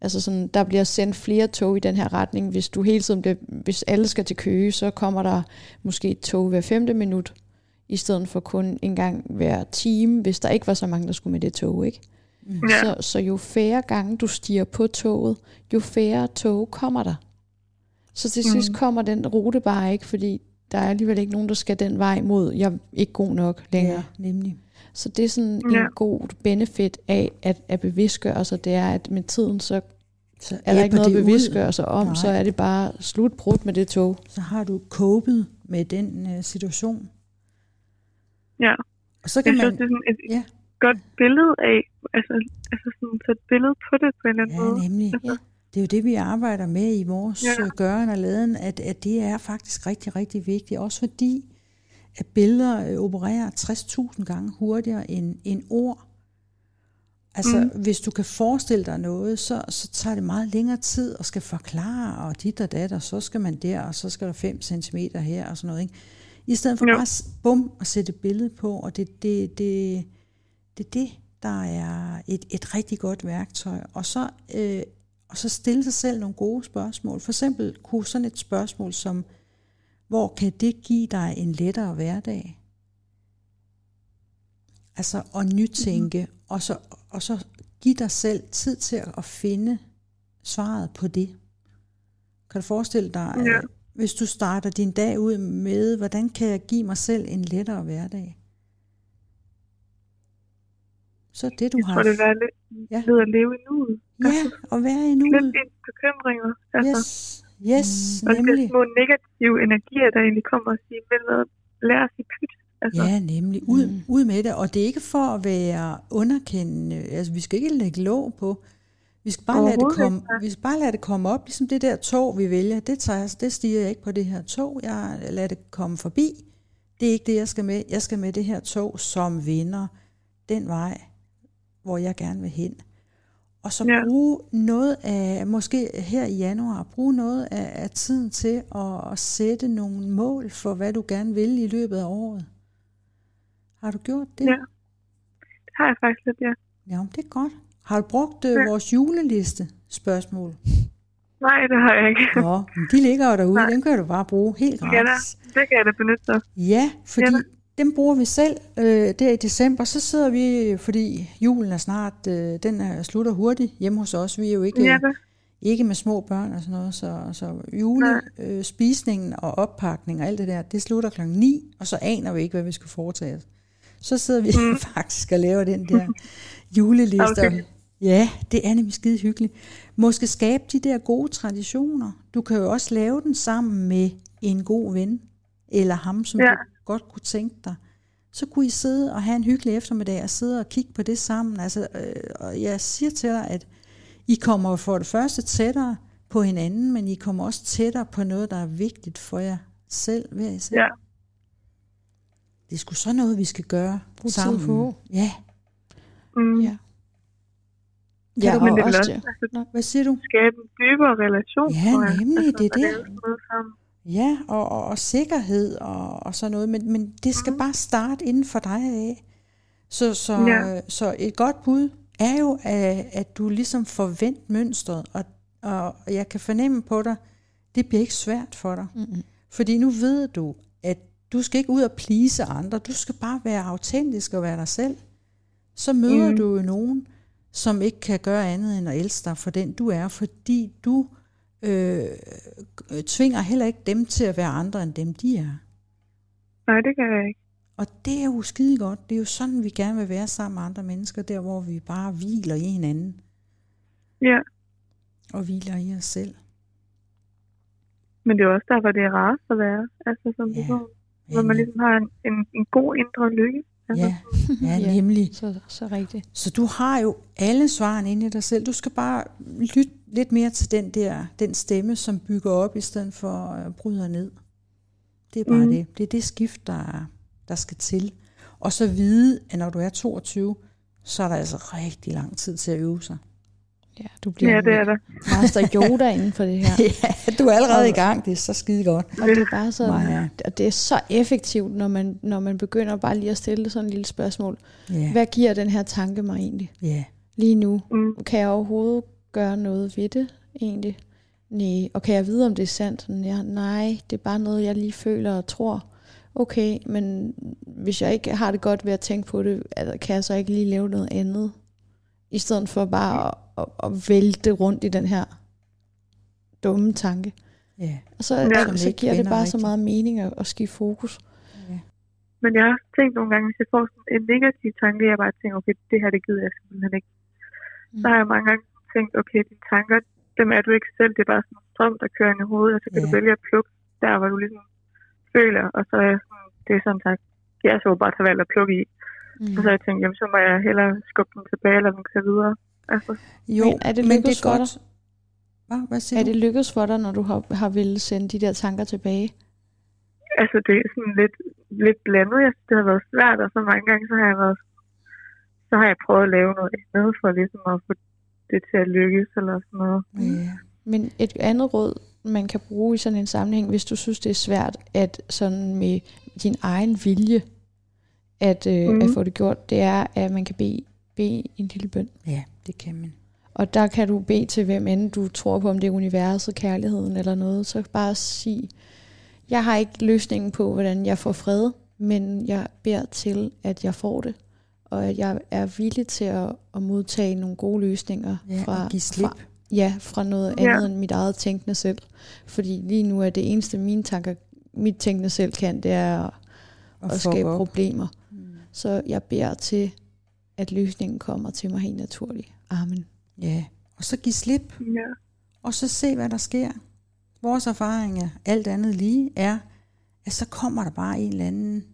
Altså sådan, der bliver sendt flere tog i den her retning. Hvis du hele tiden bliver, hvis alle skal til Køge, så kommer der måske et tog hver femte minut, i stedet for kun en gang hver time, hvis der ikke var så mange, der skulle med det tog, ikke? Ja. Så, så jo færre gange du stiger på toget, jo færre tog kommer der. Så til sidst Mm. kommer den rute bare ikke, fordi der er alligevel ikke nogen, der skal den vej mod, jeg er ikke god nok længere. Ja, nemlig. Så det er sådan Ja. en god benefit af at, at bevidstgøre sig, det er, at med tiden, så Så er der ikke noget at bevidstgøre sig om, Nej. så er det bare slutbrudt med det tog. Så har du copet med den uh, situation. ja. Og så Jeg kan synes, man... det er sådan et Ja. Godt billede af, altså, altså sådan, så et billede på det på en eller anden Ja, måde. nemlig. Ja. Det er jo det, vi arbejder med i vores Ja. ja. gøren og laden, at, at det er faktisk rigtig, rigtig vigtigt. Også fordi, at billeder øh, opererer 60.000 gange hurtigere end, end ord. Altså, mm. hvis du kan forestille dig noget, så, så tager det meget længere tid at skal forklare, og dit og dat, og så skal man der, og så skal der 5 cm her, og sådan noget. Ikke? I stedet for Jo. bare bum og sætte et billede på, og det det, det, det, er det, der er et, et rigtig godt værktøj. Og så, øh, og så stille sig selv nogle gode spørgsmål. For eksempel kunne sådan et spørgsmål som, hvor kan det give dig en lettere hverdag? Altså at nytænke, mm. og, så, og så give dig selv tid til at finde svaret på det. Kan du forestille dig, ja. hvis du starter din dag ud med, hvordan kan jeg give mig selv en lettere hverdag? Så er det, du Jeg har... tror, det er lidt Ja. ved at leve i nuet. Ja, og være i Lidt nuet. ind bekymringer. Altså, Yes, yes, og nemlig. små negative energier, der egentlig kommer og siger, vel hvad, lad os i pyt. Altså, Ja, nemlig. Ud, Mm. ud med det. Og det er ikke for at være underkendende. Altså, vi skal ikke lægge låg på. Vi skal bare lade det komme, vi skal bare lade det komme op, ligesom det der tog, vi vælger. Det, tager, jeg- det stiger jeg ikke på det her tog. Jeg lader det komme forbi. Det er ikke det, jeg skal med. Jeg skal med det her tog, som vinder den vej, hvor jeg gerne vil hen. Og så Ja. bruge noget af, måske her i januar, bruge noget af, af tiden til at, at sætte nogle mål for, hvad du gerne vil i løbet af året. Har du gjort det? Ja. det har jeg faktisk lidt, ja. Ja, det er godt. Har du brugt øh, Ja. vores juleliste spørgsmål? Nej, det har jeg ikke. Nå, men de ligger jo derude, Nej. dem kan du bare bruge helt Ja, da. gratis. det kan jeg da benytte sig. Ja, fordi Ja, da. Dem bruger vi selv øh, der i december. Så sidder vi, fordi julen er snart, øh, den er, slutter hurtigt hjemme hos os. Vi er jo ikke, Ja, ikke med små børn og sådan noget, så, så julespisningen øh, spisningen og oppakning og alt det der, det slutter klokken 9, og så aner vi ikke, hvad vi skal foretage os. Så sidder vi mm. faktisk og laver den der juleliste. Okay. Ja, det er nemlig skide hyggeligt. Måske skabe de der gode traditioner. Du kan jo også lave den sammen med en god ven, eller ham, som Ja. du godt kunne tænke dig. Så kunne I sidde og have en hyggelig eftermiddag og sidde og kigge på det sammen. Altså, øh, og jeg siger til dig, at I kommer for det første tættere på hinanden, men I kommer også tættere på noget, der er vigtigt for jer selv, hver især. Ja. Det er sgu så noget, vi skal gøre Brug tid sammen. på. Ja. Mm. Ja. Ja, Ja, Men og det også også altså, Hvad siger du? skabe en dybere relation. Ja, nemlig, altså, det er det. sammen. Ja, og, og, og sikkerhed og, og sådan noget, men, men det skal mm. bare starte inden for dig af. Så, så, Ja. så et godt bud er jo, at, at du ligesom forvent mønstret, og, og jeg kan fornemme på dig, det bliver ikke svært for dig. Mm-mm. Fordi nu ved du, at du skal ikke ud og plise andre, du skal bare være autentisk og være dig selv. Så møder. Mm. du jo nogen, som ikke kan gøre andet end at elske dig for den du er, fordi du øh, tvinger heller ikke dem til at være andre end dem de er. Nej, det kan jeg ikke. Og det er jo skide godt. Det er jo sådan, vi gerne vil være sammen med andre mennesker, der hvor vi bare hviler i hinanden Ja, og hviler i os selv. men det er også derfor, det er rart at være. Altså som Ja. person, hvor man ligesom har en, en, en god indre lykke. Altså, ja, ja, Ja. nemlig. Så, så rigtigt. Så du har jo alle svarene inde i dig selv. Du skal bare lytte lidt mere til den der den stemme, som bygger op, i stedet for at bryde ned. Det er bare mm. Det. Det er det skift, der, er- der skal til. Og så vide, at når du er 22, så er der altså rigtig lang tid til at øve sig. Ja, du bliver ja, det er der. master Yoda inden for det her. ja, du er allerede i gang. Det er så skide godt. Og det er bare sådan, Maja. og det er så effektivt, når man, når man begynder bare lige at stille sådan en lille spørgsmål. Ja, Hvad giver den her tanke mig egentlig? ja. Lige nu, Mm. kan jeg overhovedet gøre noget ved det egentlig? Nej. Og kan jeg vide, om det er sandt? Sådan, Ja, nej, det er bare noget, jeg lige føler og tror. Okay, men hvis jeg ikke har det godt ved at tænke på det, altså, kan jeg så ikke lige lave noget andet? I stedet for bare at, at, at vælte rundt i den her dumme tanke. ja. Og så, Ja. ja, så ikke giver det bare så rigtigt. meget mening at, at skifte fokus. Men jeg har også tænkt nogle gange, hvis jeg får sådan en negativ tanke, jeg bare tænker, okay, det her det gider jeg simpelthen ikke. Mm. Så har jeg mange gange tænkt, okay, dine tanker, dem er du ikke selv, det er bare sådan en strøm, der kører ind i hovedet, og så kan Ja. du vælge at plukke der, hvor du ligesom føler, og så er jeg sådan, det er sådan sagt, jeg så bare tage valg at plukke i. Mm. Og så har jeg tænkt, jamen så må jeg hellere skubbe den tilbage, eller den køre videre. Altså, Jo, Men er det men lykkedes det er godt. Hvad, hvad siger Er du? det lykkedes for dig, når du har, har ville sende de der tanker tilbage? altså det er sådan lidt, lidt blandet. Jeg synes, det har været svært, og så mange gange, så har jeg været så har jeg prøvet at lave noget andet for ligesom at få det til at lykkes, eller sådan noget. Ja. Men et andet råd, man kan bruge i sådan en sammenhæng, hvis du synes, det er svært, at sådan med din egen vilje, at, øh, Mhm. at få det gjort, det er, at man kan bede, bede en lille bøn. ja, det kan man. Og der kan du bede til hvem end du tror på, om det er universet, kærligheden eller noget. Så bare sige, jeg har ikke løsningen på, hvordan jeg får fred, men jeg beder til, at jeg får det. Og at jeg er villig til at, at modtage nogle gode løsninger Ja, fra, give slip. fra, ja, fra noget Ja. andet end mit eget tænkende selv. Fordi lige nu er det eneste, mine tanker, mit tænkende selv kan, det er at, at skabe op. problemer. Mm. Så jeg beder til, at løsningen kommer til mig helt naturligt. Amen. Ja, og så give slip, Ja. og så se, hvad der sker. Vores erfaring er, alt andet lige, er, at så kommer der bare en eller anden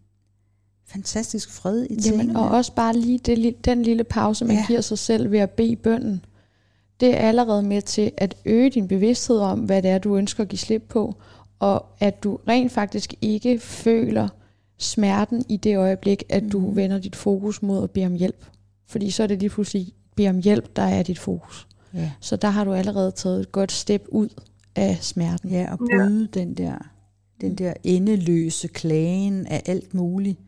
fantastisk fred i tingene. Jamen, og også bare lige det, den lille pause, man Ja. giver sig selv ved at bede bønden, det er allerede med til at øge din bevidsthed om, hvad det er, du ønsker at give slip på, og at du rent faktisk ikke føler smerten i det øjeblik, at du Mhm. vender dit fokus mod at bede om hjælp. Fordi så er det lige pludselig bede om hjælp, der er dit fokus. Ja. Så der har du allerede taget et godt step ud af smerten. Ja, og bryde ja. den der den der endeløse klagen af alt muligt,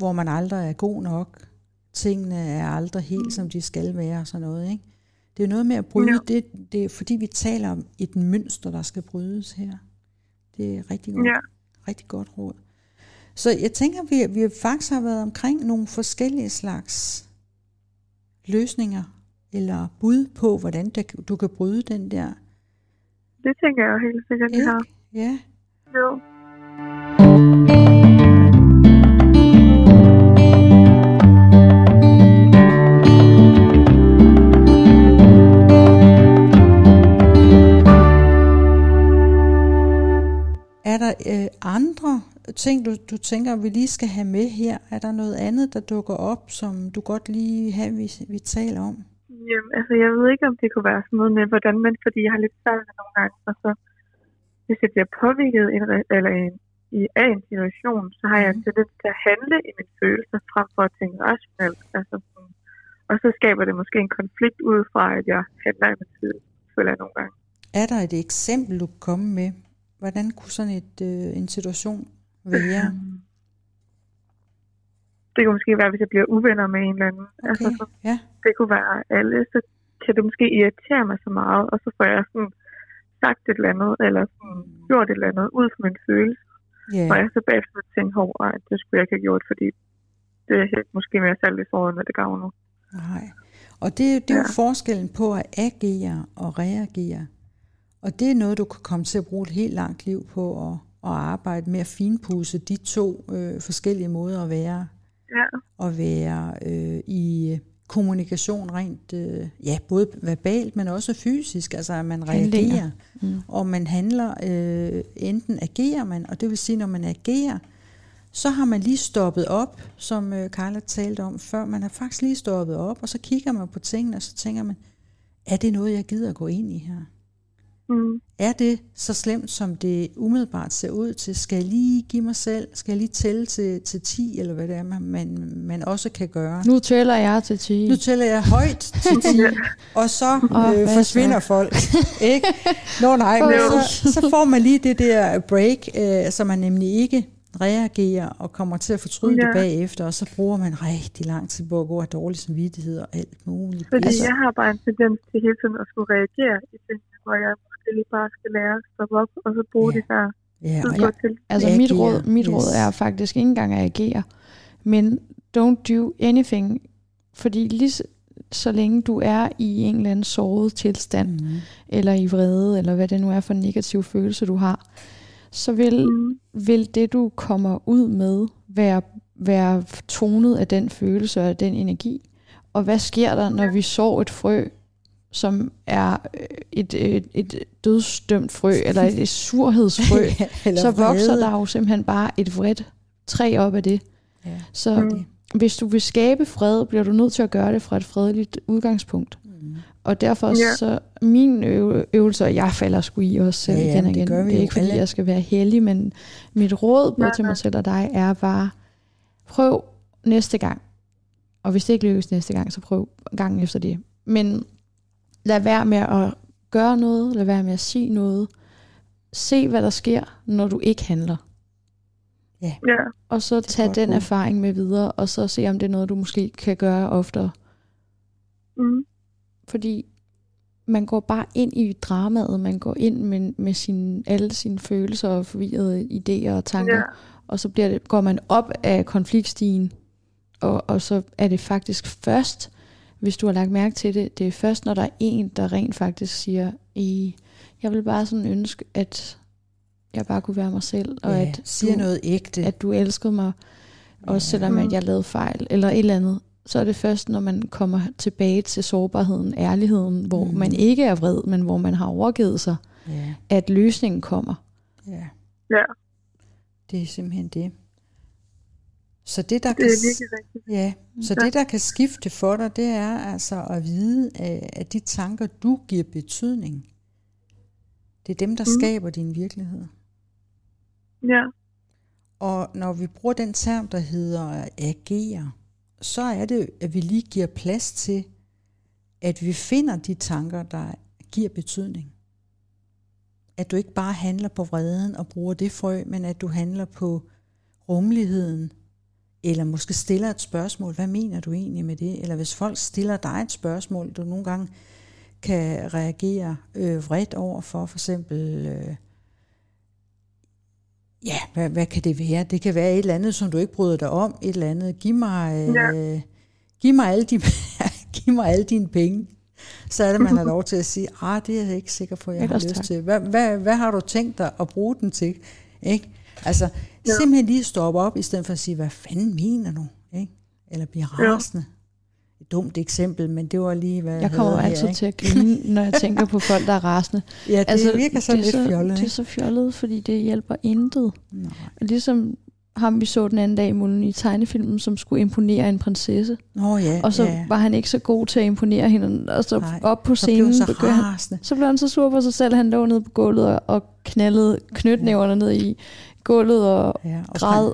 hvor man aldrig er god nok. Tingene er aldrig helt, som de skal være og sådan noget. Ikke? Det er noget med at bryde. Ja. Det, det er fordi, vi taler om et mønster, der skal brydes her. Det er rigtig godt, Ja. rigtig godt råd. Så jeg tænker, vi, vi faktisk har været omkring nogle forskellige slags løsninger eller bud på, hvordan der, du kan bryde den der. Det tænker jeg helt sikkert, vi har. Ja. Jo. Øh, andre ting, du, du tænker, vi lige skal have med her? Er der noget andet, der dukker op, som du godt lige have, vi, vi taler om? Jamen, altså, jeg ved ikke, om det kunne være sådan noget med, hvordan man, fordi jeg har lidt svært med nogle gange, og så hvis jeg bliver påvirket en, eller en, i, af en situation, så har jeg en tendens til at handle i mine følelser, frem for at tænke rationelt. Altså, sådan, og så skaber det måske en konflikt ud fra, at jeg handler i mine følelser, føler jeg nogle gange. Er der et eksempel, du kan komme med? Hvordan kunne sådan et, øh, en situation være? Det kunne måske være, hvis jeg bliver uvenner med en eller anden. Okay, Altså, så, ja. det kunne være alle, så kan det måske irritere mig så meget, og så får jeg sådan sagt et eller andet, eller sådan gjort et eller andet ud fra min følelse. Ja. Og jeg så bagefter tænker, hov, ej, det skulle jeg ikke have gjort, fordi det er helt måske mere særligt i foråret, når det gavner. Nej. Og det, det er jo Ja. forskellen på at agere og reagere. Og det er noget, du kan komme til at bruge et helt langt liv på at, at arbejde med at finpudse de to øh, forskellige måder at være, Ja, at være øh, i kommunikation rent, øh, ja, både verbalt, men også fysisk, altså at man Handlinger. reagerer, mm. og man handler, øh, enten agerer man, og det vil sige, når man agerer, så har man lige stoppet op, som øh, Carla talte om før, man har faktisk lige stoppet op, og så kigger man på tingene, og så tænker man, er det noget, jeg gider at gå ind i her? Mm, Er det så slemt, som det umiddelbart ser ud til? Skal jeg lige give mig selv? Skal jeg lige tælle til, til 10, eller hvad det er, man, man, man også kan gøre? Nu tæller jeg til 10. Nu tæller jeg højt til 10, og så Åh, øh, forsvinder så? folk. ikke? Nå nej, men så, så får man lige det der break, øh, så man nemlig ikke reagerer og kommer til at fortryde ja. det bagefter, og så bruger man rigtig lang tid på at gå have dårlig samvittighed og alt muligt. fordi Altså, jeg har bare en tendens til hele tiden at skulle reagere i tingene, hvor jeg måske lige bare skal lære at stoppe op, og så bruge Ja. det der ja, og tid jeg, til. Altså Agere, mit råd, mit yes. råd er faktisk ikke engang at agere, men don't do anything, fordi lige så, så længe du er i en eller anden såret tilstand, mm, eller i vrede, eller hvad det nu er for en negativ følelse, du har, så vil, Mm, vil det, du kommer ud med, være, være tonet af den følelse og af den energi. Og hvad sker der, når vi sår et frø, som er øh, et, et, et dødsdømt frø, eller et, surhedsfrø, eller så vokser vrede. der jo simpelthen bare et vredt træ op af det. Ja. Så Mm. hvis du vil skabe fred, bliver du nødt til at gøre det fra et fredeligt udgangspunkt. Mm. Og derfor Ja. så min øve, øvelse, og jeg falder sgu i også selv Ja, ja, igen og det igen. gør vi det er ikke fordi, alle. jeg skal være heldig, men mit råd både Nej, til mig selv og dig er bare, prøv næste gang. Og hvis det ikke lykkes næste gang, så prøv gangen efter det. Men lad være med at gøre noget, lad være med at sige noget. Se, hvad der sker, når du ikke handler. ja, Og så tag godt den bud. erfaring med videre, og så se, om det er noget, du måske kan gøre oftere. mm, Fordi man går bare ind i dramaet, man går ind med, med sin, alle sine følelser og forvirrede idéer og tanker, ja, og så bliver det, går man op af konfliktstigen, og, og så er det faktisk først, hvis du har lagt mærke til det, det er først, når der er en, der rent faktisk siger, I, jeg vil bare sådan ønske, at jeg bare kunne være mig selv, og ja, at siger du, noget ægte. at du elskede mig, også selvom at jeg lavede fejl, eller et eller andet, så er det først, når man kommer tilbage til sårbarheden, ærligheden, hvor Mm. mm. man ikke er vred, men hvor man har overgivet sig, ja, at løsningen kommer. ja. ja, Det er simpelthen det. Så det, der det kan, ja, så Ja. det, der kan skifte for dig, det er altså at vide, at at de tanker, du giver betydning, det er dem, der Mm. skaber din virkelighed. Ja, Og når vi bruger den term, der hedder agere, så er det, at vi lige giver plads til, at vi finder de tanker, der giver betydning. At du ikke bare handler på vreden og bruger det frø, men at du handler på rummeligheden, eller måske stiller et spørgsmål, hvad mener du egentlig med det? Eller hvis folk stiller dig et spørgsmål, du nogle gange kan reagere øh, vredt over for, for eksempel, øh, ja, hvad, hvad kan det være? Det kan være et eller andet, som du ikke bryder dig om. Et eller andet. Giv mig, øh, Ja. giv mig, alle, de, giv mig alle dine penge. Så er det, man har lov til at sige, ah, det er jeg ikke sikker på, jeg Ellers har lyst tak. til. Hvad, hvad, hvad har du tænkt dig at bruge den til? Ikke? Altså, Ja. simpelthen lige stoppe op, i stedet for at sige, hvad fanden mener du? Ikke? Eller blive Ja. rasende. Et dumt eksempel, men det var lige, hvad Jeg kommer altid her, til at grine, når jeg tænker på folk, der er rasende. Ja, det altså, virker sådan det lidt så, fjollet. Det er så fjollet, fordi det hjælper intet. Nej. Ligesom ham, vi så den anden dag i Mullen i tegnefilmen, som skulle imponere en prinsesse. Nå ja, Og så ja. var han ikke så god til at imponere hende. Og så Nej, op på så blev scenen han så han, så blev han så sur på sig selv. Han lå nede på gulvet og, knaldede knytnæverne ned i gulvet og Ja, og, græd.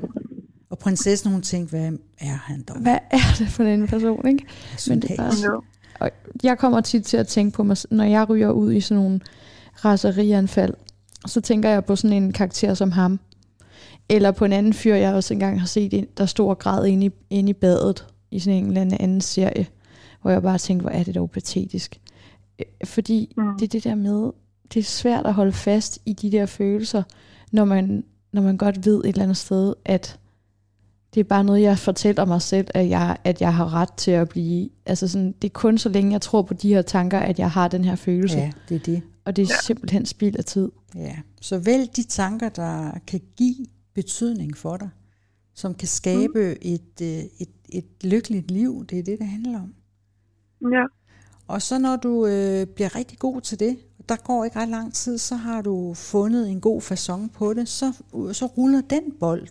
og prinsessen, hun tænkte, hvad er han dog? Hvad er det for en person, ikke? Men det er bare-. Jo. jeg kommer tit til at tænke på mig, når jeg ryger ud i sådan nogle raserianfald, så tænker jeg på sådan en karakter som ham. Eller på en anden fyr, jeg også engang har set, en- der stod og græd inde i, inde i badet i sådan en eller anden anden serie, hvor jeg bare tænkte, hvor er det dog patetisk. Øh, Fordi Mm. det er det der med, det er svært at holde fast i de der følelser, når man, når man godt ved et eller andet sted, at det er bare noget, jeg fortæller mig selv, at jeg, at jeg har ret til at blive... Altså sådan, det er kun så længe, jeg tror på de her tanker, at jeg har den her følelse. Ja, det er det. Og det er simpelthen spild af tid. Ja. Så vælg de tanker, der kan give betydning for dig, som kan skabe mm. et, øh, et, et lykkeligt liv. Det er det, det handler om. Ja. Og så når du øh, bliver rigtig god til det, der går ikke ret lang tid, så har du fundet en god façon på det, så, så ruller den bold.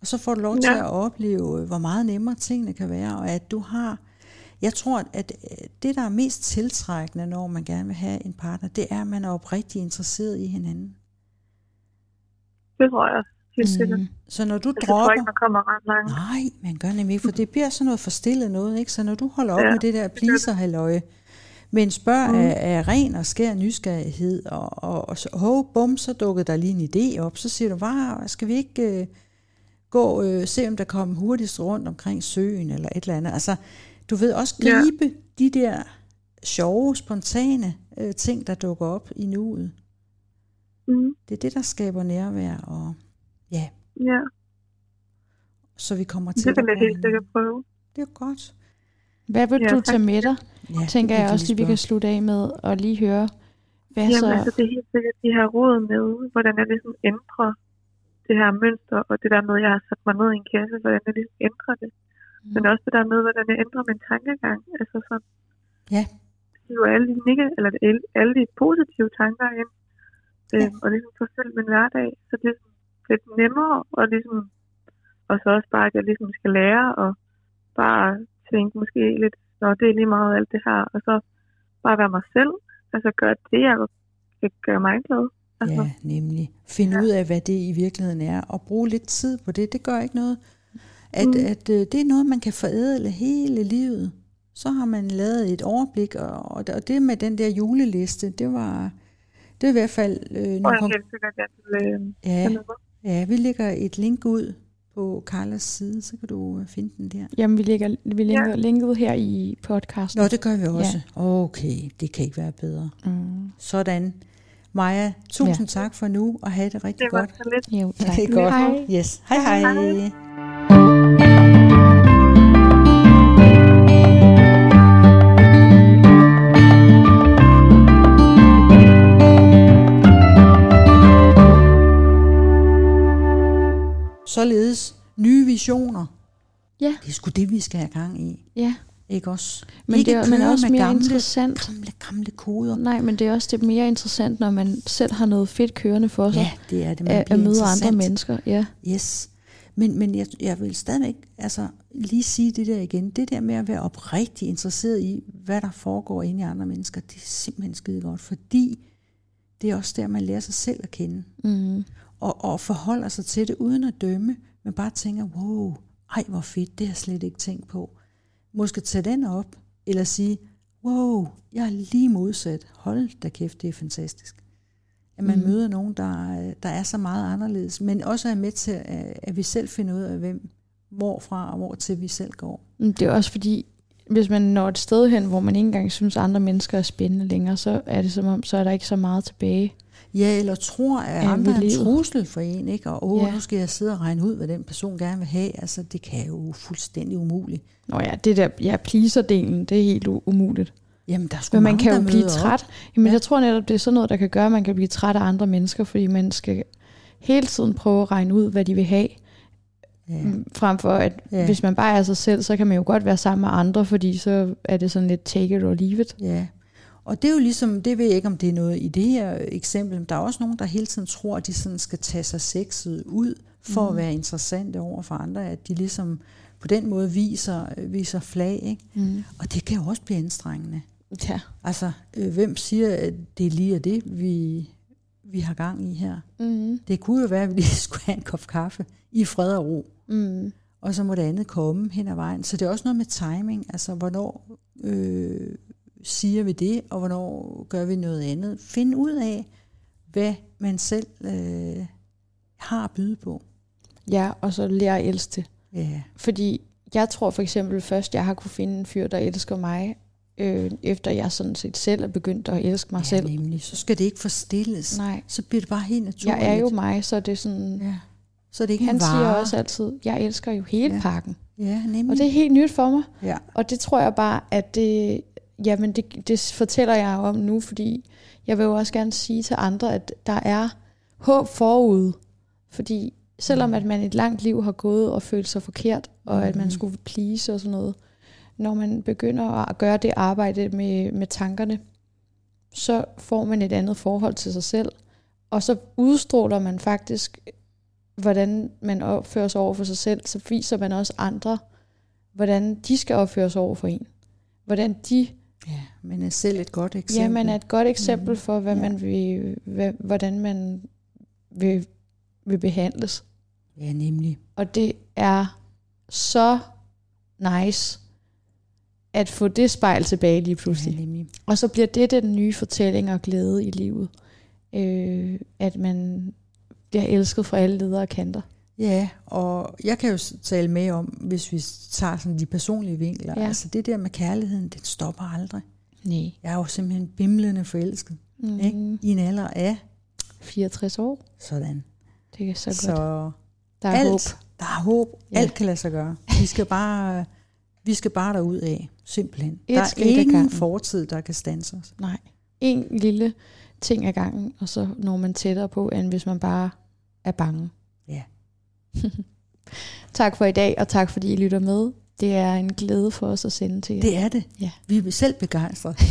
Og så får du lov til Ja. at opleve, øh, hvor meget nemmere tingene kan være, og at du har... Jeg tror, at øh, det, der er mest tiltrækkende, når man gerne vil have en partner, det er, at man er oprigtigt interesseret i hinanden. Det tror jeg. Mm. Så når du Altså, jeg tror dropper... ikke, man kommer ret langt. Nej, man gør nemlig ikke, for det bliver sådan noget forstillet noget, ikke? Så når du holder op ja, med det der pleaser men spørg mm. af, af ren og skær nysgerrighed, og, og, og så, hov, bum, så dukkede der lige en idé op, så siger du, var, skal vi ikke øh, gå øh, se, om der kommer hurtigst rundt omkring søen, eller et eller andet. Altså, du ved også gribe ja. de der sjove, spontane øh, ting, der dukker op i nuet. Mm. Det er det, der skaber nærvær, og ja, Ja, så vi kommer til det vil jeg helt sikkert prøve. Det er godt. Hvad vil Ja, du tage med dig? Ja, Tænker jeg også lige, vi kan slutte af med og lige høre. Hvad Jamen, så? altså, det er helt sikkert de her råd med, hvordan jeg ligesom ændrer det her mønster, og det der med, at jeg har sat mig ned i en kasse, hvordan jeg ligesom ændrer det. Mm. Men også det der med, hvordan jeg ændrer min tankegang. Altså sådan, Ja. hiver alle de, neg- eller alle, alle de positive tanker ind, Ja. øhm, og ligesom selv min hverdag, så det er sådan lidt nemmere, og ligesom, og så også bare, at jeg ligesom skal lære, og bare tænke måske lidt, når det er lige meget alt det her, og så bare være mig selv, altså gøre det, jeg kan gøre mig glad. Altså, Ja, nemlig. Finde ud af, hvad det i virkeligheden er, og bruge lidt tid på det. Det gør ikke noget. At, mm. At øh, det er noget, man kan forædle hele livet. Så har man lavet et overblik, og, og det- og det med den der juleliste, det var, det er i hvert fald øh, og nogle jeg øh, ja, ja, vi lægger et link ud på Carlas side, så kan du øh, finde den der. Jamen, vi lægger, vi lægger Ja. linket her i podcasten. Nå, det gør vi også. Okay, det kan ikke være bedre. Mm. Sådan. Maja, tusind ja. tak for nu, og have det rigtig Det var godt. så lidt. Jo, tak. Det er godt. Hej. Yes. Hej hej. Hej. Således nye visioner. Ja. Det er sgu det, vi skal have gang i. Ja, Ikke også? men ikke det er, men også med mere gamle, interessant. gamle, gamle koder. Nej, men det er også det er mere interessant, når man selv har noget fedt kørende for sig. Ja, det er det. Man at, at møde andre mennesker. Ja. Yes. Men, men jeg, jeg vil stadigvæk altså, lige sige det der igen. Det der med at være oprigtig interesseret i, hvad der foregår inde i andre mennesker, det er simpelthen skide godt, fordi det er også der, man lærer sig selv at kende. Mm. Og, og forholder sig til det uden at dømme, men bare tænker, wow, ej hvor fedt, det har jeg slet ikke tænkt på. Måske tage den op, eller sige, wow, jeg er lige modsat. Hold da kæft, det er fantastisk. At man mm. møder nogen, der, der er så meget anderledes, men også er med til, at, at vi selv finder ud af, hvem, hvorfra og hvor til vi selv går. Men Det er også fordi, hvis man når et sted hen, hvor man ikke engang synes, andre mennesker er spændende længere, så er det som om, så er der ikke så meget tilbage. Ja, eller tror, at andre er en trussel for en, ikke? Og åh, Ja. nu skal jeg sidde og regne ud, hvad den person gerne vil have. Altså, det kan jo fuldstændig umuligt. Nå ja, det der ja, pleaser-delen, det er helt umuligt. Jamen, der er Men man mange, kan jo blive op. træt. Jamen, Ja. jeg tror netop, det er sådan noget, der kan gøre, at man kan blive træt af andre mennesker, fordi man skal hele tiden prøve at regne ud, hvad de vil have. Ja. Mm, Frem for, at Ja. hvis man bare er sig selv, så kan man jo godt være sammen med andre, fordi så er det sådan lidt take it or leave it. Ja, og det er jo ligesom, det ved jeg ikke, om det er noget i det her eksempel, men der er også nogen, der hele tiden tror, at de sådan skal tage sig sexet ud, for mm. at være interessante over for andre, at de ligesom på den måde viser, viser flag, ikke? Mm. Og det kan jo også blive anstrengende. Ja. Altså, øh, hvem siger, at det er lige det, vi, vi har gang i her? Mm. Det kunne jo være, at vi lige skulle have en kop kaffe i fred og ro, Mm. og så må det andet komme hen ad vejen. Så det er også noget med timing, altså hvornår øh, siger vi det, og hvornår gør vi noget andet. Find ud af, hvad man selv øh, har at byde på. Ja, og så lære at elske det. Ja, Fordi jeg tror for eksempel først, jeg har kunne finde en fyr, der elsker mig, øh, efter jeg sådan set selv er begyndt at elske mig ja selv. nemlig. Så skal det ikke forstilles. Nej, Så bliver det bare helt naturligt. jeg er jo mig, så det er sådan... Ja. Så er det ikke Han vare. siger også altid, jeg elsker jo hele Ja. pakken. Ja, nemlig. Og det er helt nyt for mig. ja. Og det tror jeg bare, at det, jamen det, det fortæller jeg om nu, fordi jeg vil jo også gerne sige til andre, at der er håb forude. Fordi selvom Mm. at man et langt liv har gået og følt sig forkert, og at man Mhm. skulle please og sådan noget, når man begynder at gøre det arbejde med, med tankerne, så får man et andet forhold til sig selv. Og så udstråler man faktisk, hvordan man opfører sig over for sig selv, så viser man også andre, hvordan de skal opføre sig over for en. Hvordan de, ja, men er selv et godt eksempel. ja, man er et godt eksempel Mhm. for, hvad Ja. man vil, hvad, hvordan man vil, vil behandles. Ja, nemlig. Og det er så nice, at få det spejl tilbage lige pludselig. Ja, nemlig. Og så bliver det den nye fortælling og glæde i livet. Øh, at man bliver elsket fra alle ledere og kanter. Ja, og jeg kan jo tale med om, hvis vi tager sådan de personlige vinkler. Ja. Altså det der med kærligheden, den stopper aldrig. Nej. Jeg er jo simpelthen bimlende forelsket. Mm. Ikke? I en alder af 64 år. sådan. Det er så godt. Så Der er alt, håb. der er håb. Ja. Alt kan lade sig gøre. Vi skal bare, vi skal bare derud af. Simpelthen. Et der er ingen fortid, der kan stanse os. Nej. En lille ting ad gangen, og så når man tættere på, end hvis man bare er bange. Ja. tak for i dag, og tak fordi I lytter med. Det er en glæde for os at sende til jer. Det er det. Ja. Vi er selv begejstrede.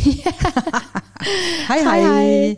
Hej, hej. hej. hej.